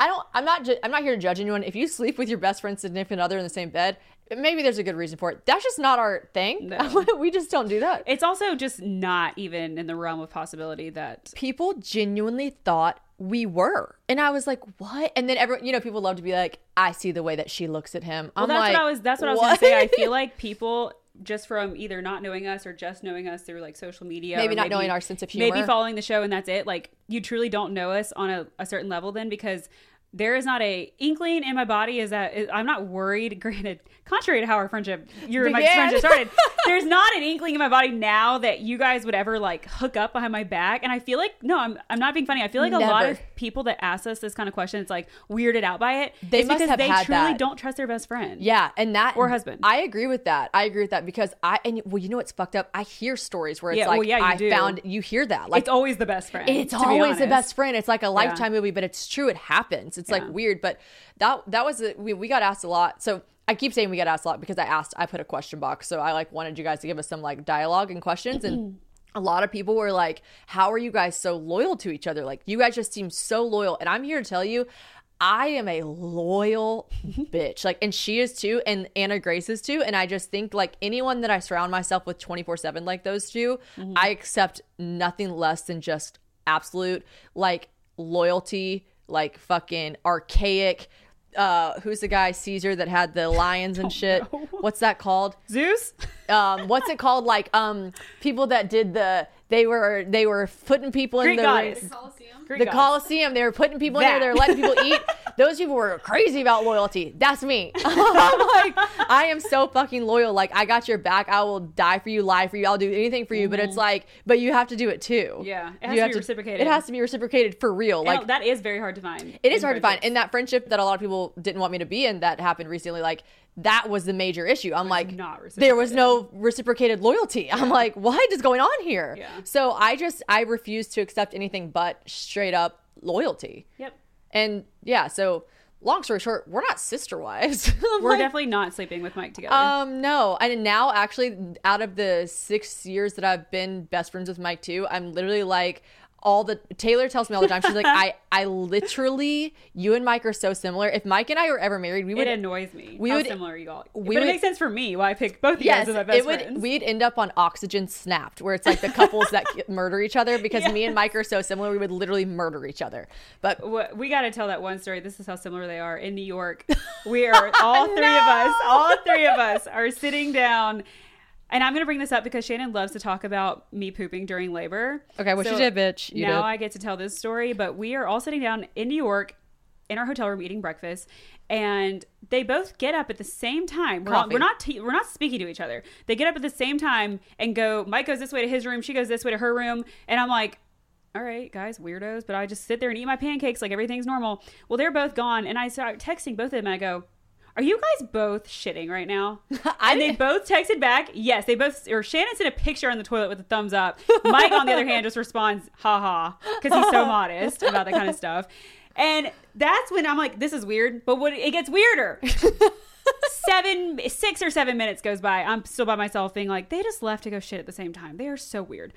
I don't. I'm not. Ju- I'm not here to judge anyone. If you sleep with your best friend's significant other in the same bed, maybe there's a good reason for it. That's just not our thing. No. we just don't do that. It's also just not even in the realm of possibility that people genuinely thought we were. And I was like, what? And then everyone, you know, people love to be like, I see the way that she looks at him. Well, I'm that's like, what I was. That's what, I was "What?" gonna say. I feel like people just from either not knowing us or just knowing us through like social media, Maybe not knowing our sense of humor, maybe following the show and that's it. Like you truly don't know us on a, a certain level then because there is not a inkling in my body is that I'm not worried. Granted, contrary to how our friendship, your my friendship started, there's not an inkling in my body now that you guys would ever like hook up behind my back. And I feel like no, I'm I'm not being funny. I feel like a lot of people that ask us this kind of question, it's like weirded out by it. They must because have they had truly that. don't trust their best friend. Yeah, and that Or husband. I agree with that. I agree with that because I and well, you know what's fucked up? I hear stories where it's Yeah, like well, yeah, you I do. found you hear that like it's always the best friend. it's to be always the best friend. It's like a lifetime movie, but it's true. It happens. It's like weird, but that that was a, we we got asked a lot. So I keep saying we got asked a lot because I asked. I put a question box, so I like wanted you guys to give us some like dialogue and questions and. Mm-hmm. A lot of people were like, How are you guys so loyal to each other? Like, you guys just seem so loyal. And I'm here to tell you, I am a loyal bitch. Like, and she is too, and Anna Grace is too. And I just think, like, anyone that I surround myself with 24 7, like those 2 mm-hmm. I accept nothing less than just absolute, like, loyalty, like, fucking archaic. Uh, who's the guy Caesar that had the lions and shit? What's that called? Zeus. um what's it called like um people that did the they were they were putting people in Greek the goddess. the Greek goddess. Coliseum. They were putting people in there. They were letting people eat. Those people were crazy about loyalty. That's me. I'm like, I am so fucking loyal. Like, I got your back. I will die for you, lie for you. I'll do anything for you. But it's like, but you have to do it too. Mm-hmm. Yeah, it has You to have be reciprocated. It has to be reciprocated for real. And Like, that is very hard to find. it is hard to find. friendships. In that friendship that a lot of people didn't want me to be in that happened recently, like that was the major issue. I'm like, there was no reciprocated loyalty. I'm like, what is going on here? Yeah. So I just I refuse to accept anything but straight up loyalty. Yep. And yeah, so long story short, we're not sister wives. We're like, definitely not sleeping with Mike together. um, no. And now, actually, out of the six years that I've been best friends with Mike too, I'm literally like all the Taylor tells me all the time. She's like, I, I literally, you and Mike are so similar. If Mike and I were ever married, we would. it annoys me. we how would- similar you all. we but would- it makes sense for me why I picked both of you Yes, guys as my best it would. friends. We'd end up on Oxygen Snapped, where it's like the couples that murder each other because me and Mike are so similar. We would literally murder each other. But we got to tell that one story. This is how similar they are. In New York, we are all three of us, all three of us are sitting down. And I'm going to bring this up because Shannon loves to talk about me pooping during labor. Okay, what you did, bitch. You now did. I get to tell this story, but we are all sitting down in New York in our hotel room eating breakfast, and they both get up at the same time. We're, not, we're not te- we're not speaking to each other. They get up at the same time and go. Mike goes this way to his room. She goes this way to her room, and I'm like, all right, guys, weirdos. But I just sit there and eat my pancakes like everything's normal. Well, they're both gone, and I start texting both of them. And I go, "Are you guys both shitting right now?" and they both texted back, "Yes." They both, or Shannon sent a picture on the toilet with a thumbs up. Mike, on the other hand, just responds, "Ha ha," because he's so modest about that kind of stuff. And that's when I'm like, this is weird. But what it gets weirder. seven, six or seven minutes goes by. I'm still by myself, being like, they just left to go shit at the same time. They are so weird.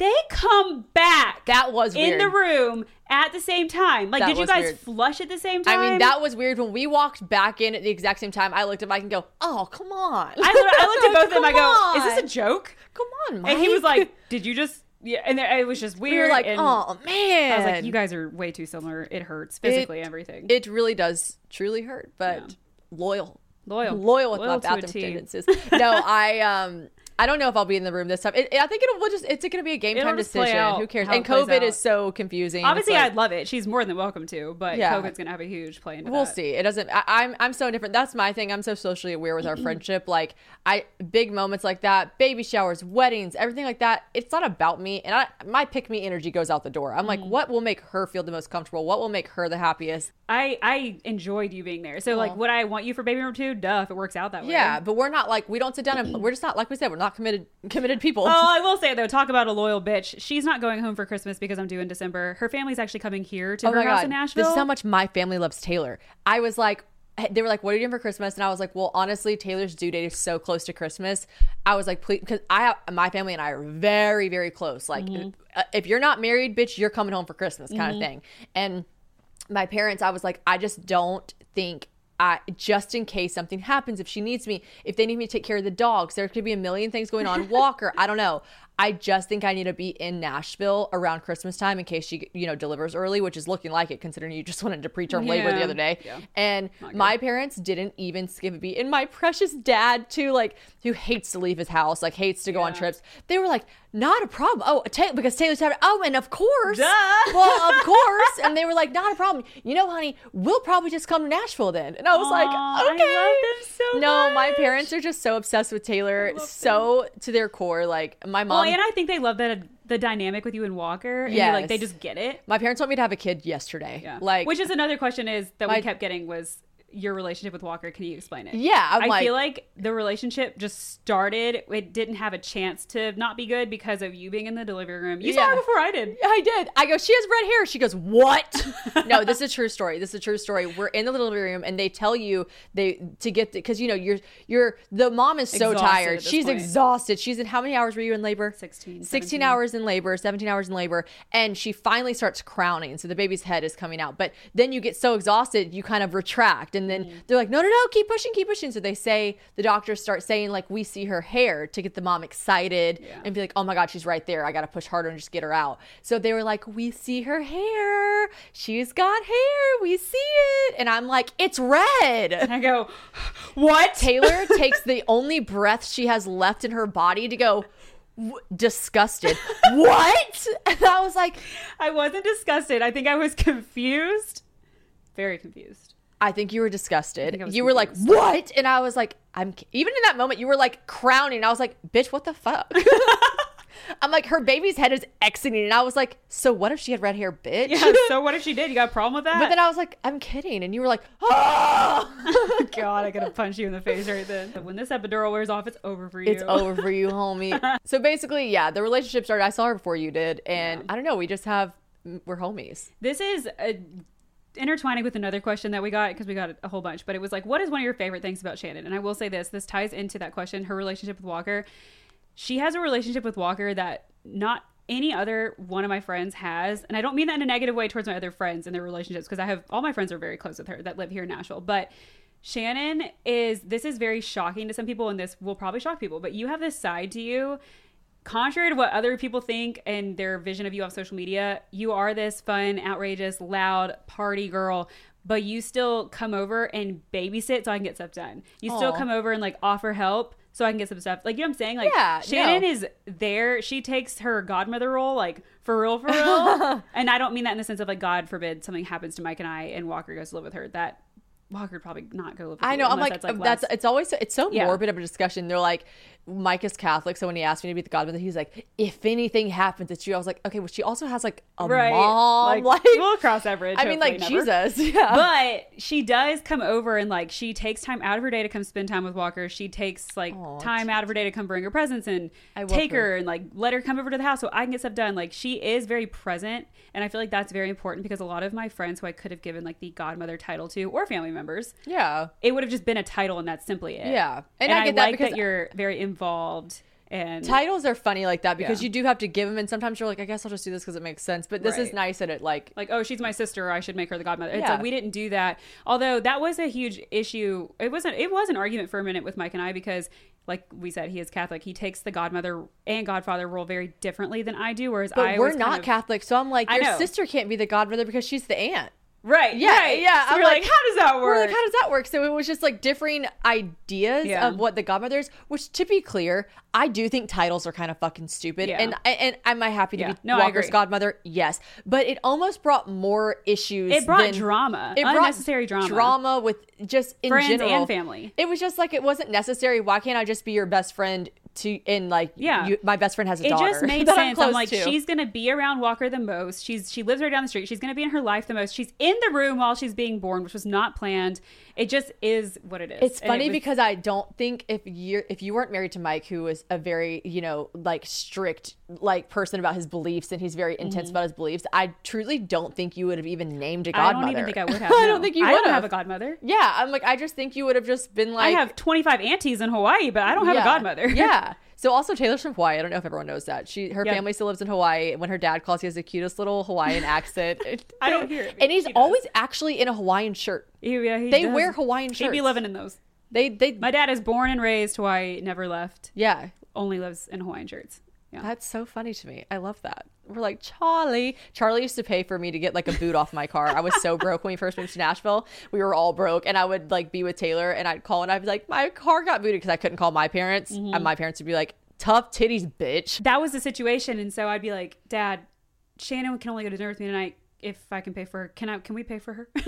They come back. That was in weird. the room at the same time. Like, That did you guys weird. flush at the same time? I mean, that was weird when we walked back in at the exact same time. I looked at Mike and go, "Oh, come on!" I, I looked at both of them. I go, "Is this a joke?" Come on, Mike. And he was like, "Did you just?" Yeah, and it was just "We were like, and oh man." I was like, "You guys are way too similar. It hurts physically, everything." It really does truly hurt, but Yeah. loyal, Loyal. loyal with Loyal my bathroom tendencies. no, I um. I don't know if I'll be in the room this time. It, I think it'll just it's going to be a game It'll time decision. Who cares? And COVID is so confusing. Obviously, like- I'd love it. She's more than welcome to, but Yeah. COVID's gonna have a huge play into We'll that. see. It doesn't. I, I'm I'm so different. That's my thing. I'm so socially aware with our friendship. Like I big moments like that, baby showers, weddings, everything like that. It's not about me, and I, my pick me energy goes out the door. I'm Mm. like, what will make her feel the most comfortable? What will make her the happiest? I I enjoyed you being there. So like, would I want you for baby number two? Duh, if it works out that way. Yeah, but we're not like we don't sit down and we're just not like we said we're not committed committed people. Oh, I will say though, talk about a loyal bitch. She's not going home for Christmas because I'm due in December. Her family's actually coming here to Oh her my house god, in Nashville. this is how much my family loves Taylor. I was like, eh, they were like, "What are you doing for Christmas?" And I was like, "Well, honestly, Taylor's due date is so close to Christmas." I was like, "Please," because I have my family and I are very, very close. Like, mm-hmm. uh, if you're not married, bitch, you're coming home for Christmas, kind of mm-hmm. thing. And my parents, I was like, I just don't think. I, just in case something happens, if she needs me, if they need me to take care of the dogs, there could be a million things going on. Walker, I don't know. I just think I need to be in Nashville around Christmas time in case she, you know, delivers early, which is looking like it considering you just wanted to preterm labor the other day. Yeah. And my parents didn't even skip a beat. And my precious dad, too, like, who hates to leave his house, like, hates to go on trips, they were like, not a problem. Oh, Ta- because Taylor's having, oh, and of course. Duh. Well, of course. And they were like, not a problem. You know, honey, we'll probably just come to Nashville then. And I was Aw, like, I okay. love them so no, my parents are just so obsessed with Taylor, so to their core. Like, my mom. Well, and I think they love that the dynamic with you and Walker. And you're like they just get it. my parents want me to have a kid yesterday. Yeah. Like, which is another question is that My- we kept getting was your relationship with Walker. Can you explain it? Yeah, I'm I like- feel like the relationship just started. It didn't have a chance to not be good because of you being in the delivery room. You saw her before I did. I did. I go, she has red hair. She goes, what? no, this is a true story. This is a true story. We're in the delivery room and they tell you they to get because you know you're you're the mom is so Exhausted tired. She's point. exhausted. She's in how many hours were you in labor? 16, 16 17. hours in labor, 17 hours in labor, and she finally starts crowning. So the baby's head is coming out. But then you get so exhausted, you kind of retract. And then mm-hmm. they're like, no, no, no, keep pushing, keep pushing. So they say, the doctors start saying, like, we see her hair to get the mom excited and be like, oh my God, she's right there. I got to push harder and just get her out. So they were like, we see her hair. She's got hair. We see it. And I'm like, it's red. And I go, what? Taylor takes the only breath she has left in her body to go w- disgusted. what? And I was like, I wasn't disgusted. I think I was confused. Very confused. I think you were disgusted. You were like, what? And I was like, I'm even in that moment, you were like crowning. I was like, bitch, what the fuck? I'm like, her baby's head is exiting. And I was like, so what if she had red hair, bitch? Yeah. so what if she did? You got a problem with that? But then I was like, I'm kidding. And you were like, oh, God, I could have punched you in the face right then. But when this epidural wears off, it's over for you. it's over for you, homie. so basically, yeah, the relationship started. I saw her before you did. And I don't know, we just have, we're homies. This is uh intertwining with another question that we got because we got a whole bunch, but it was like, what is one of your favorite things about Shannon? And I will say this this ties into that question her relationship with Walker. She has a relationship with Walker that not any other one of my friends has. And I don't mean that in a negative way towards my other friends and their relationships because I have all my friends are very close with her that live here in Nashville. But Shannon is, this is very shocking to some people, and this will probably shock people, but you have this side to you contrary to what other people think and their vision of you on social media, you are this fun, outrageous, loud party girl. But you still come over and babysit so I can get stuff done. You still come over and like offer help so I can get some stuff. Like you know what I'm saying? Like Yeah, Shannon no. is there. She takes her godmother role, like for real, for real. and I don't mean that in the sense of like God forbid something happens to Mike and I and Walker goes to live with her. That Walker would probably not go live I know. I'm like, that's, that's, it's always it's so Yeah. morbid of a discussion. They're like, Mike is Catholic, so when he asked me to be the godmother, he's like, if anything happens, it's you. I was like, okay, well, she also has like a right. mom, like, we'll cross that bridge. I mean, like never. Jesus, yeah. But she does come over and like she takes time out of her day to come spend time with Walker. She takes like time out of her day to come bring her presents and I take her. her. and like let her come over to the house so I can get stuff done. Like she is very present, and I feel like that's very important because a lot of my friends who I could have given like the godmother title to or family members, yeah, it would have just been a title and that's simply it. Yeah. and, And I I, get that like because- that you're very involved and titles are funny like that because Yeah. you do have to give them, and sometimes you're like, I guess I'll just do this because it makes sense. But this is nice that it like, like oh she's my sister i should make her the godmother it's Yeah. like we didn't do that although that was a huge issue it wasn't it was an argument for a minute with mike and i because like we said he is catholic he takes the godmother and godfather role very differently than i do whereas but i we're was not of- Catholic, so I'm like, your sister can't be the godmother because she's the aunt. Right Yeah, right. yeah, so I'm we're like, like- how does that work We're like, how does that work? So it was just like differing ideas Yeah. of what the godmother is, which to be clear, I do think titles are kind of fucking stupid. Yeah. And and am I happy to Yeah. be No, Walker's godmother? Yes. But it almost brought more issues. It brought drama. It brought Unnecessary drama. Drama with just in Friends general. and family. It was just like it wasn't necessary. Why can't I just be your best friend to in like Yeah. you, my best friend has a it daughter. just made that I'm sense. I'm, like, to. she's gonna be around Walker the most. She's she lives right down the street. She's gonna be in her life the most. She's in the room while she's being born, which was not planned. It just is what it is. It's And funny it was- because I don't think if you're if you weren't married to Mike, who was a very you know like strict like person about his beliefs and he's very intense about his beliefs, I truly don't think you would have even named a Mm-hmm. I godmother. don't even think I would have. I don't think you would have a godmother. Yeah, I'm like I just think you would have just been like I have 25 aunties in Hawaii, but I don't have yeah. a godmother. yeah. So also Taylor's from Hawaii. I don't know if everyone knows that. She her Yeah. family still lives in Hawaii. When her dad calls, he has the cutest little Hawaiian accent. I don't hear it, And he's she does. always actually in a Hawaiian shirt. Yeah, he They does. wear Hawaiian shirts. He'd be living in those. They they My dad is born and raised Hawaii, never left. yeah. Only lives in Hawaiian shirts. Yeah. That's so funny to me. I love that. We're like, Charlie. Charlie used to pay for me to get like a boot off my car. I was so broke when we first moved to Nashville. We were all broke. And I would like be with Taylor and I'd call and I'd be like, my car got booted because I couldn't call my parents. Mm-hmm. And my parents would be like, tough titties, bitch. that was the situation, and so I'd be like, Dad, Shannon can only go to dinner with me tonight if I can pay for her. Can I? Can we pay for her?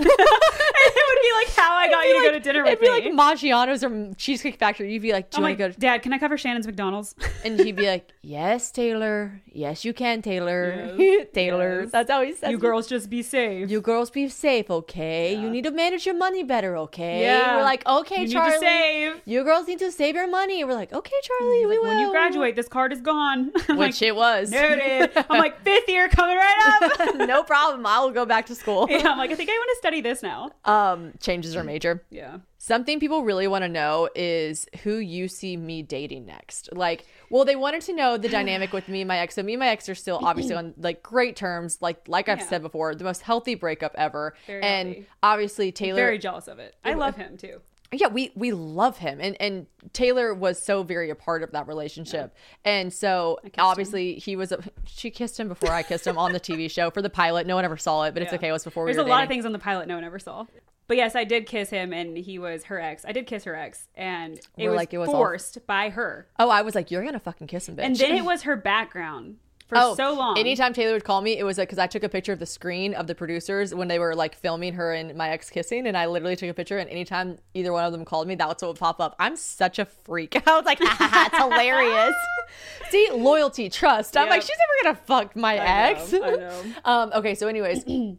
it would be like how I got you to go to dinner with me. It'd be me. like Maggiano's or Cheesecake Factory. You'd be like, do I'm you like, want to go? Dad, can I cover Shannon's McDonald's? And he'd be like, yes, Taylor. Yes, you can, Taylor. Yes, Taylor. yes. That's how he says you it. girls just be safe. You girls be safe, okay? You need to manage your money better, okay? Yeah. We're like, okay, You need to Charlie. save. You girls need to save your money. We're like, okay, Charlie, we will. when you graduate, this card is gone. I'm which like, it was. noted. I'm like fifth year coming right up. no problem. I will go back to school. yeah, I'm like, I think I want to study this now. Uh, Um, changes are major. Yeah. Something people really want to know is who you see me dating next. Like, well, they wanted to know the dynamic with me and my ex. So me and my ex are still obviously on like great terms. Like, like I've Yeah. said before, the most healthy breakup ever. Very and healthy. obviously Taylor. Very jealous of it. I love him too. yeah we we love him and and taylor was so very a part of that relationship and so obviously he was a, she kissed him before i kissed him on the tv show for the pilot no one ever saw it but it's okay it was before There's we were a lot of things on the pilot no one ever saw. But yes, I did kiss him, and he was her ex. I did kiss her ex, and it We're was, like, it was all- forced by her. oh i was like you're gonna fucking kiss him bitch And then it was her background for Oh, so long. Anytime Taylor would call me, it was like because I took a picture of the screen of the producers when they were like filming her and my ex kissing, and I literally took a picture. And anytime either one of them called me, that's what would pop up. I'm such a freak. I was like, it's hilarious. See, loyalty, trust. I'm like, she's never gonna fuck my I ex. know, I know. um, okay, so anyways.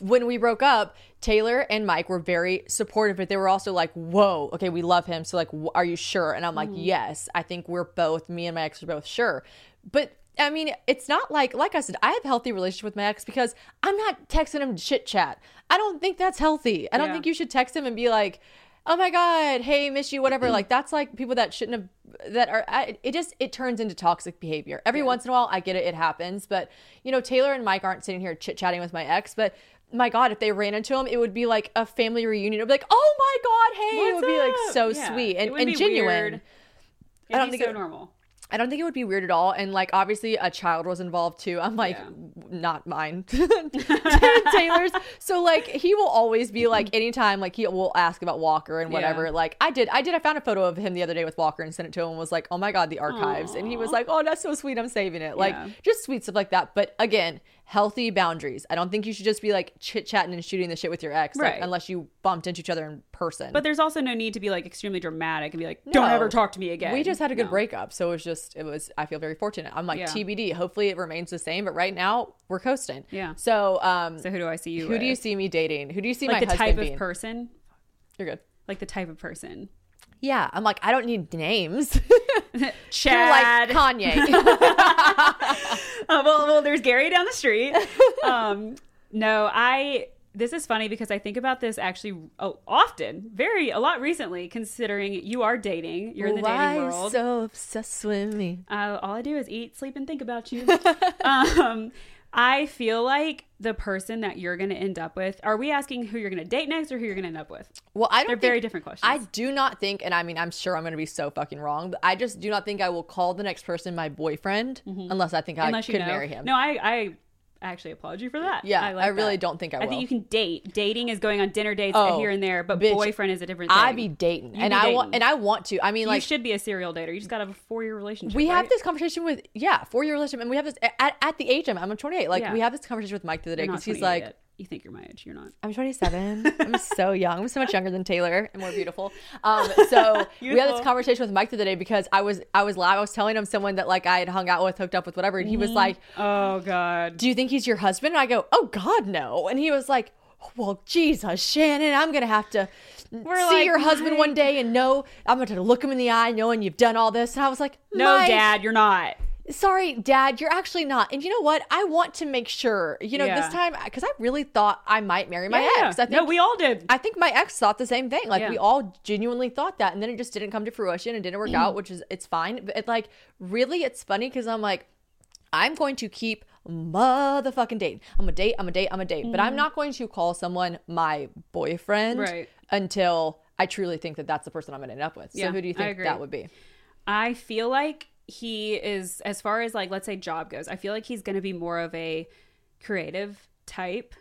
when we broke up, Taylor and Mike were very supportive, but they were also like, "Whoa, okay, we love him. So like, w- are you sure?" And I'm like, Mm-hmm. "Yes, I think we're both. Me and my ex are both sure." But I mean, it's not like like I said, I have a healthy relationship with my ex because I'm not texting him chit chat. I don't think that's healthy. I don't Yeah. think you should text him and be like. Oh my God! Hey, miss you. Whatever. like that's like people that shouldn't have. That are. I, it just it turns into toxic behavior. Every once in a while, I get it. It happens. But you know, Taylor and Mike aren't sitting here chit chatting with my ex. But my God, if they ran into him, it would be like a family reunion. It would be like, oh my God, hey! it What's would be like so Yeah. sweet and, and be genuine. weird. I don't be think so it- normal. I don't think it would be weird at all. And like obviously a child was involved too. I'm like, Yeah. not mine. Taylor's. So like he will always be like anytime like he will ask about Walker and whatever. Yeah. Like I did I did I found a photo of him the other day with Walker and sent it to him and was like, Oh my god, the archives. And he was like, Oh, that's so sweet, I'm saving it. Like Yeah. just sweet stuff like that. But again, healthy boundaries. I don't think you should just be like chit chatting and shooting the shit with your ex like, Right. unless you bumped into each other in person. But there's also no need to be like extremely dramatic and be like, "Don't No. ever talk to me again." We just had a good No. breakup, so it was just it was. I feel very fortunate. I'm like Yeah. TBD. Hopefully, it remains the same. But right now, we're coasting. Yeah. So, um, So who do I see you? who do you with? see me dating? Who do you see Like my the husband type being? of person. You're good. Like the type of person. Yeah, I'm like I don't need names. You're Chad. like Kanye. Uh, well, well, there's Gary down the street. um, no, I. This is funny because I think about this actually oh, often, very a lot recently. Considering you are dating, you're in the Why dating world. so obsessed with me? uh, all I do is eat, sleep, and think about you. um, I feel like the person that you're going to end up with. Are we asking who you're going to date next, or who you're going to end up with? Well, I don't. They're very different questions. I do not think, and I mean, I'm sure I'm going to be so fucking wrong, but I just do not think I will call the next person my boyfriend mm-hmm. unless I think I Unless could you know. marry him. No, I, I actually applaud you for that. Yeah, like I really that. don't think I Will. I think you can date. Dating is going on dinner dates Oh, here and there, but bitch, boyfriend is a different thing. I be dating, You and be I want, and I want to. I mean, you like should be a serial dater. You just got to have a four year relationship. we have this conversation with yeah four year relationship and we have this at, at the age I'm, I'm 28 like Yeah. we have this conversation with Mike the other day because he's like yet. You think you're my age. You're not. I'm 27 I'm so young I'm so much younger than Taylor and more beautiful um so we had this conversation with Mike the other day because I was I was live I was telling him someone that like I had hung out with hooked up with whatever and he Mm-hmm. was like Oh God. do you think he's your husband and I go oh god no and he was like well Jesus Shannon I'm gonna have to see like, your husband Mike. one day and know I'm gonna look him in the eye knowing you've done all this and I was like No, "Mike, Dad, you're not. Sorry dad you're actually not and you know what i want to make sure you know Yeah. this time because i really thought i might marry my yeah. ex i think no, we all did. i think my ex thought the same thing like Yeah. we all genuinely thought that and then it just didn't come to fruition and didn't work out which is it's fine but it like really it's funny because i'm like i'm going to keep motherfucking dating i'm a date i'm a date i'm a date but i'm not going to call someone my boyfriend Mm-hmm. Right. until i truly think that that's the person i'm going to end up with so Yeah, who do you think that would be I feel like he is, as far as like, let's say job goes, I feel like he's going to be more of a creative type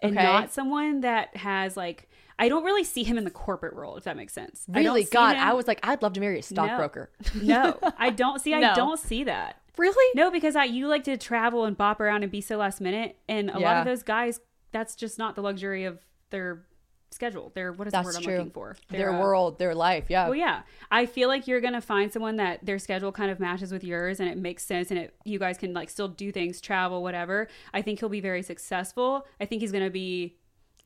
and Okay. not someone that has like, I don't really see him in the corporate world, if that makes sense. I really see god him- i was like i'd love to marry a stockbroker No, I don't see, I No. don't see that. really No, because I, you like to travel and bop around and be so last minute. And a lot of those guys, that's just not the luxury of their schedule. Their, what is That's the word I'm true. looking for? their uh, world, their life. Yeah. Well, yeah. I feel like you're gonna find someone that their schedule kind of matches with yours, and it makes sense, and it you guys can like still do things, travel, whatever. I think he'll be very successful. I think he's gonna be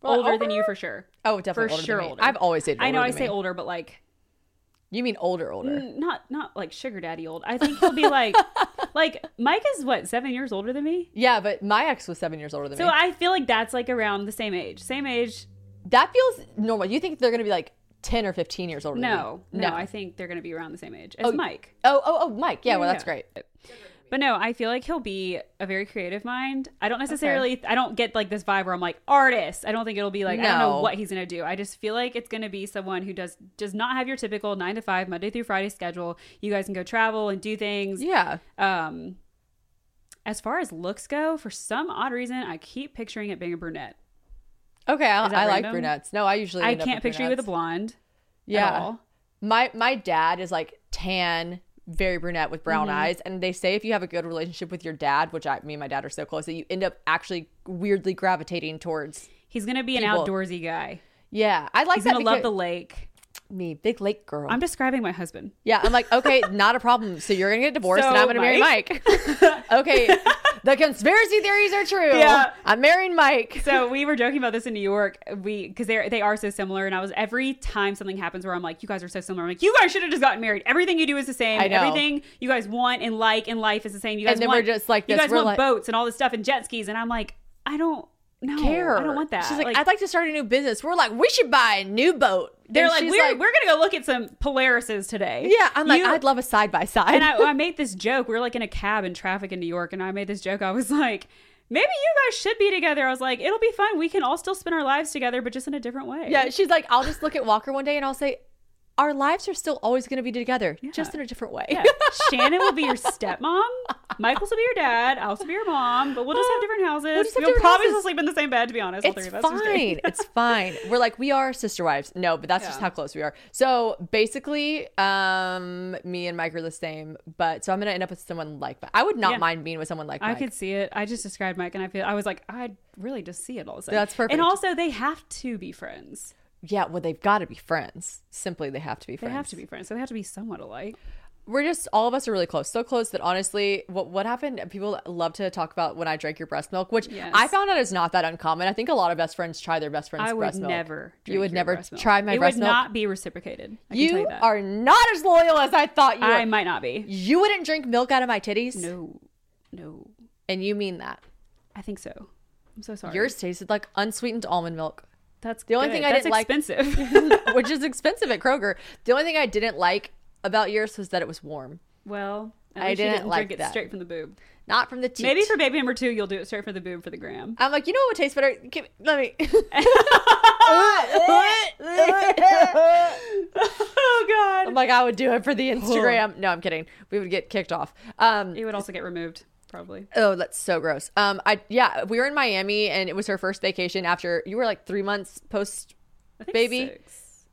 Well, older than you for sure. Oh, definitely for older sure. Older. I've always said I know I say me. older, but like You mean older, older? not not like sugar daddy old. I think he'll be like like Mike is what seven years older than me. Yeah, but my ex was seven years older than So me. So I feel like that's like around the same age. Same age. That feels normal. You think they're gonna be like ten or fifteen years older? No, than me? no, I think they're gonna be around the same age as Mike. Oh, oh, oh, Mike. Yeah, well, Yeah, that's yeah. great. But no, I feel like he'll be a very creative mind. I don't necessarily, I don't get like this vibe where I'm like artist. I don't think it'll be like I don't know what he's gonna do. I just feel like it's gonna be someone who does does not have your typical nine to five Monday through Friday schedule. You guys can go travel and do things. Yeah. Um, as far as looks go, for some odd reason, I keep picturing it being a brunette. Okay, I, I like brunettes. No, I usually I can't picture you with a blonde. Yeah. At all. My my dad is like tan, very brunette with brown Mm-hmm. eyes, and they say if you have a good relationship with your dad, which I me and my dad are so close, that you end up actually weirdly gravitating towards. He's gonna be an outdoorsy guy. Yeah, I like He's that. gonna love the lake. me, big lake girl. I'm describing my husband. Yeah, I'm like, okay, not a problem. So you're gonna get divorced, and I'm gonna marry Mike. okay, the conspiracy theories are true. Yeah. I'm marrying Mike. so we were joking about this in New York. We because they they are so similar, and I was every time something happens where I'm like, you guys are so similar. I'm like, you guys should have just gotten married. Everything you do is the same. I know. Everything you guys want and like in life is the same. You guys And then want, we're just like you guys We're want like- boats and all this stuff and jet skis, and I'm like, I don't no, Care. I don't want that. She's like, I'd like to start a new business. We're like, we should buy a new boat. they're like, we're we're gonna go look at some Polarises today. yeah. I'm like, You- I'd love a side by side. and I, I made this joke. We were like in a cab in traffic in New York, and I made this joke. I was like, maybe you guys should be together. I was like, it'll be fun. We can all still spend our lives together, but just in a different way. yeah, she's like, I'll just look at Walker one day and I'll say, our lives are still always going to be together, just in a different way. Yeah. Shannon will be your stepmom. Michael's will be your dad. I'll also be your mom. But we'll just have different houses. We'll just have We'll probably houses. sleep in the same bed, to be honest. all it's three of us. Fine. it's fine. We're like we are sister wives. No, but that's just how close we are. So basically, um, me and Mike are the same. But so I'm gonna end up with someone like that. I would not Yeah. mind being with someone like that. I Mike. could see it. I just described Mike, and I feel I was like, I really just see it all. That's perfect. And also, they have to be friends. Yeah, well, they've got to be friends. Simply, they have to be friends. They have to be friends. So they have to be somewhat alike. We're just all of us are really close, so close that honestly, what what happened? People love to talk about when I drank your breast milk, which Yes. I found out is not that uncommon. I think a lot of best friends try their best friend's I would breast milk. never. You would never breast milk. try my it breast would milk. not be reciprocated. I You you are not as loyal as I thought you were. I might not be. You wouldn't drink milk out of my titties? No, no. And you mean that? I think so. I'm so sorry. Yours tasted like unsweetened almond milk, That's the only good. thing I That's didn't like- expensive. which is expensive at Kroger. The only thing I didn't like about yours was that it was warm, well, I didn't didn't like drink it straight from the boob. not from the teat. Maybe for baby number two, you'll do it straight from the boob for the gram. I'm like, you know what would taste better? Give, let me. oh God. I'm like, I would do it for the Instagram. No, I'm kidding. We would get kicked off. Um, It would also get removed, probably. oh, that's so gross. Um, I yeah, we were in Miami and it was her first vacation after you were like three months post Baby? six.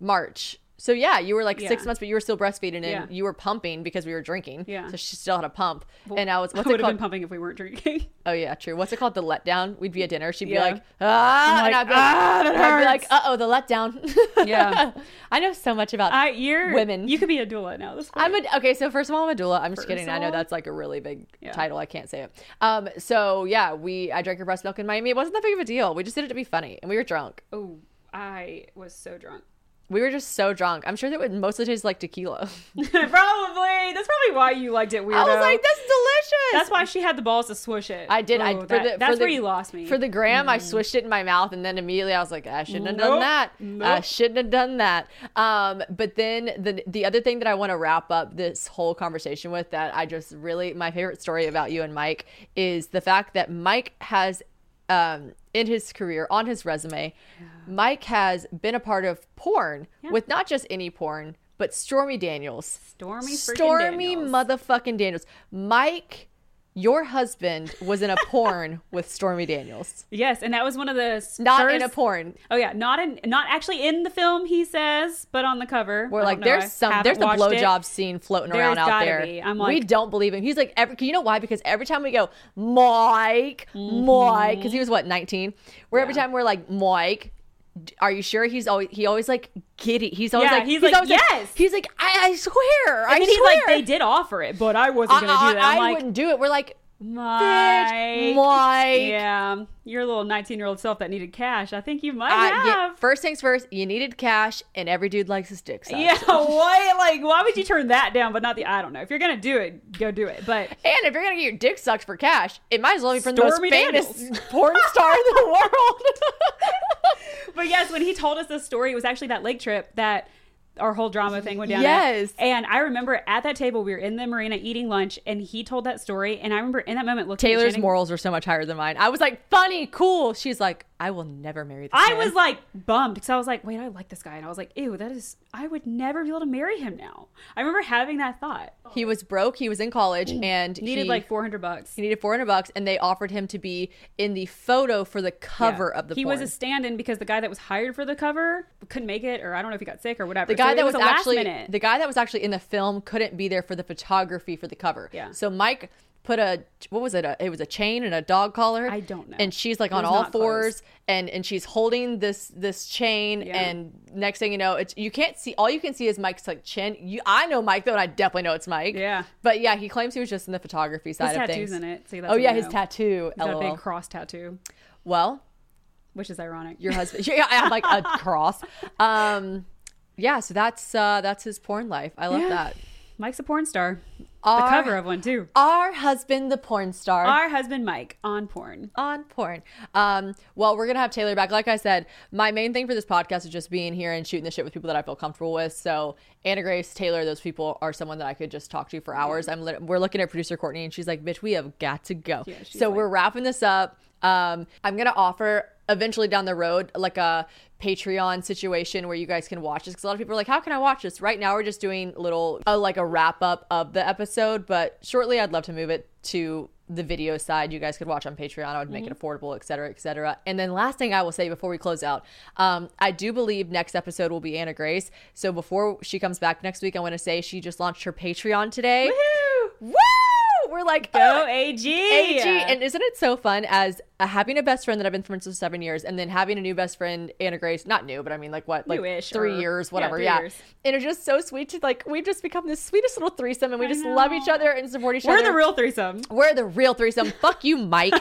March. So yeah, you were like six months, but you were still breastfeeding and Yeah. you were pumping because we were drinking. Yeah. So she still had a pump. and I was what's I it would have called? been pumping if we weren't drinking. Oh yeah, true. What's it called? The letdown. We'd be at dinner. She'd be Yeah. like, ah, I'm and like, I'd be like, "Ah, and I'd be like, uh oh, the letdown. Yeah. I know so much about. I, you're Women. You could be a doula now. This I'm a okay. So first of all, I'm a doula. I'm just First kidding. I know that's like a really big Yeah. title. I can't say it. Um. So yeah, we I drank your breast milk in Miami. It wasn't that big of a deal. We just did it to be funny, and we were drunk. oh, I was so drunk. We were just so drunk. I'm sure that would mostly taste like tequila. probably. That's probably why you liked it weirdo. I was like, that's delicious. That's why she had the balls to swish it. I did. I Oh, for that- the, for that's the- where you lost me. For the gram, I swished it in my mouth, and then immediately I was like, I shouldn't have done Nope. that. I shouldn't have done that. Um, but then the the other thing that I want to wrap up this whole conversation with that I just really my favorite story about you and Mike is the fact that Mike has. Um, in his career, on his resume, Mike has been a part of porn with not just any porn, but Stormy Daniels. Stormy Stormy Daniels. motherfucking Daniels. Mike, your husband was in a porn with Stormy Daniels. yes, and that was one of the Not in a porn. Oh yeah, not in, not actually in the film. He says, but on the cover. We're like, don't I there's some, there's it. blowjob scene floating There's around out there. be. I'm like, we don't believe him. He's like, every, you know why? Because every time we go, Mike, Mike, because he was what, 19? Where every Mm-hmm. Time we're like, Mike, are you sure? He's always, he always like giddy. He's always Yeah, like, he's like, always yes. he's like, I, I swear, I And then swear. he's like, they did offer it, but I wasn't gonna I, do that. I, I'm I like, wouldn't do it. We're like, Mike, Mike. Yeah, your little 19 year old self that needed cash. I think you might Uh, yeah, have. first things first, you needed cash, and every dude likes his dick sucked. Yeah, why? Like, why would you turn that down, but not the? I don't know. If you're gonna do it, go do it. But And if you're gonna get your dick sucked for cash, it might as well be from the most Stormy famous porn star in the world. But yes, when he told us this story, it was actually that lake trip that our whole drama thing went down. at. Yes. and I remember at that table we were in the marina eating lunch, and he told that story, and I remember in that moment looking. at Taylor's morals were so much higher than mine. I was like, funny, cool. She's like, I will never marry this guy. I was like bummed because I was like, wait, I like this guy, and I was like, ew, that is. I would never be able to marry him now. I remember having that thought. he was broke. He was in college and he Needed he, like 400 bucks. he needed 400 bucks, and they offered him to be in the photo for the cover Yeah. of the he porn. was a stand-in because the guy that was hired for the cover couldn't make it, or I don't know if he got sick or whatever. the guy So that was, last actually the guy that was actually in the film couldn't be there for the photography for the cover. Yeah. So Mike put a what was it? A, it was a chain and a dog collar. I don't know. And she's like It on all fours close. and and she's holding this this chain Yeah. and next thing you know, it's you can't see all you can see is Mike's like chin. You I know Mike though, and I definitely know it's Mike. Yeah. But yeah, he claims he was just in the photography side His of tattoos things. in it. See, that's oh yeah, his tattoo. He's got a big cross tattoo, Well, which is ironic. your husband. yeah, I have like a cross. Um, yeah. So that's uh that's his porn life. I love Yeah. that. Mike's a porn star. Our- the cover of one too. Our husband, the porn star. Our husband Mike on porn. on porn. Um, well, we're gonna have Taylor back. Like I said, my main thing for this podcast is just being here and shooting the shit with people that I feel comfortable with. So Anna Grace, Taylor, those people are someone that I could just talk to for hours. I'm lit- we're looking at producer Courtney, and she's like, "Bitch, we have got to go." Yeah, so like- we're wrapping this up. Um, I'm gonna offer eventually down the road like a Patreon situation where you guys can watch this because a lot of people are like, "How can I watch this?" Right now, we're just doing little uh, like a wrap up of the episode, but shortly, I'd love to move it to the video side you guys could watch on patreon i would make it affordable et cetera et cetera and then last thing i will say before we close out um, i do believe next episode will be anna grace so before she comes back next week i want to say she just launched her patreon today Woo! Woo! we're like Go oh, AG. AG. And isn't it so fun as having a best friend that I've been friends with seven years and then having a new best friend, Anna Grace, not new, but I mean like what, like Newish, three or- years, whatever. three Yeah. years. And it's just so sweet to like, we've just become this sweetest little threesome and we just love each other and support each other. We're other. the real threesome. We're the real threesome. Fuck you, Mike.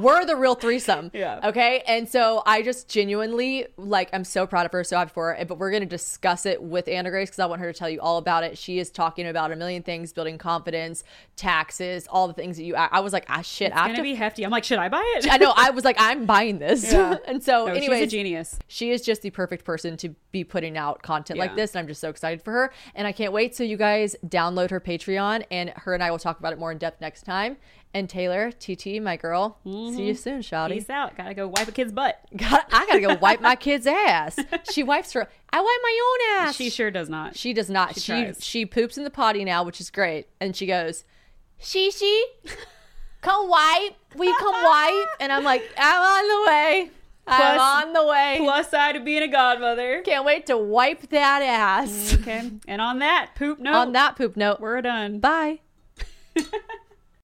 We're the real threesome. Yeah. Okay. And so I just genuinely like I'm so proud of her, so happy for her. But we're gonna discuss it with Anna Grace because I want her to tell you all about it. She is talking about a million things, building confidence, taxes, all the things that you. I, I was like, ah, shit. It's I have gonna to. be hefty. I'm like, should I buy it? I know. I was like, I'm buying this. Yeah. and so, No, anyways, she's a genius. she is just the perfect person to be putting out content like this and i'm just so excited for her and i can't wait so you guys download her patreon and her and i will talk about it more in depth next time and taylor tt my girl see you soon shouty Mm-hmm. Peace out. Gotta go wipe a kid's butt. God, i gotta go wipe my kid's ass she wipes her i wipe my own ass She sure does not. she does not She she she poops in the potty now which is great and she goes shishi come wipe We come wipe and i'm like i'm on the way i'm Plus- on the way Plus side of being a godmother. Can't wait to wipe that ass. Okay. And on that poop note, On that poop note, we're done. bye.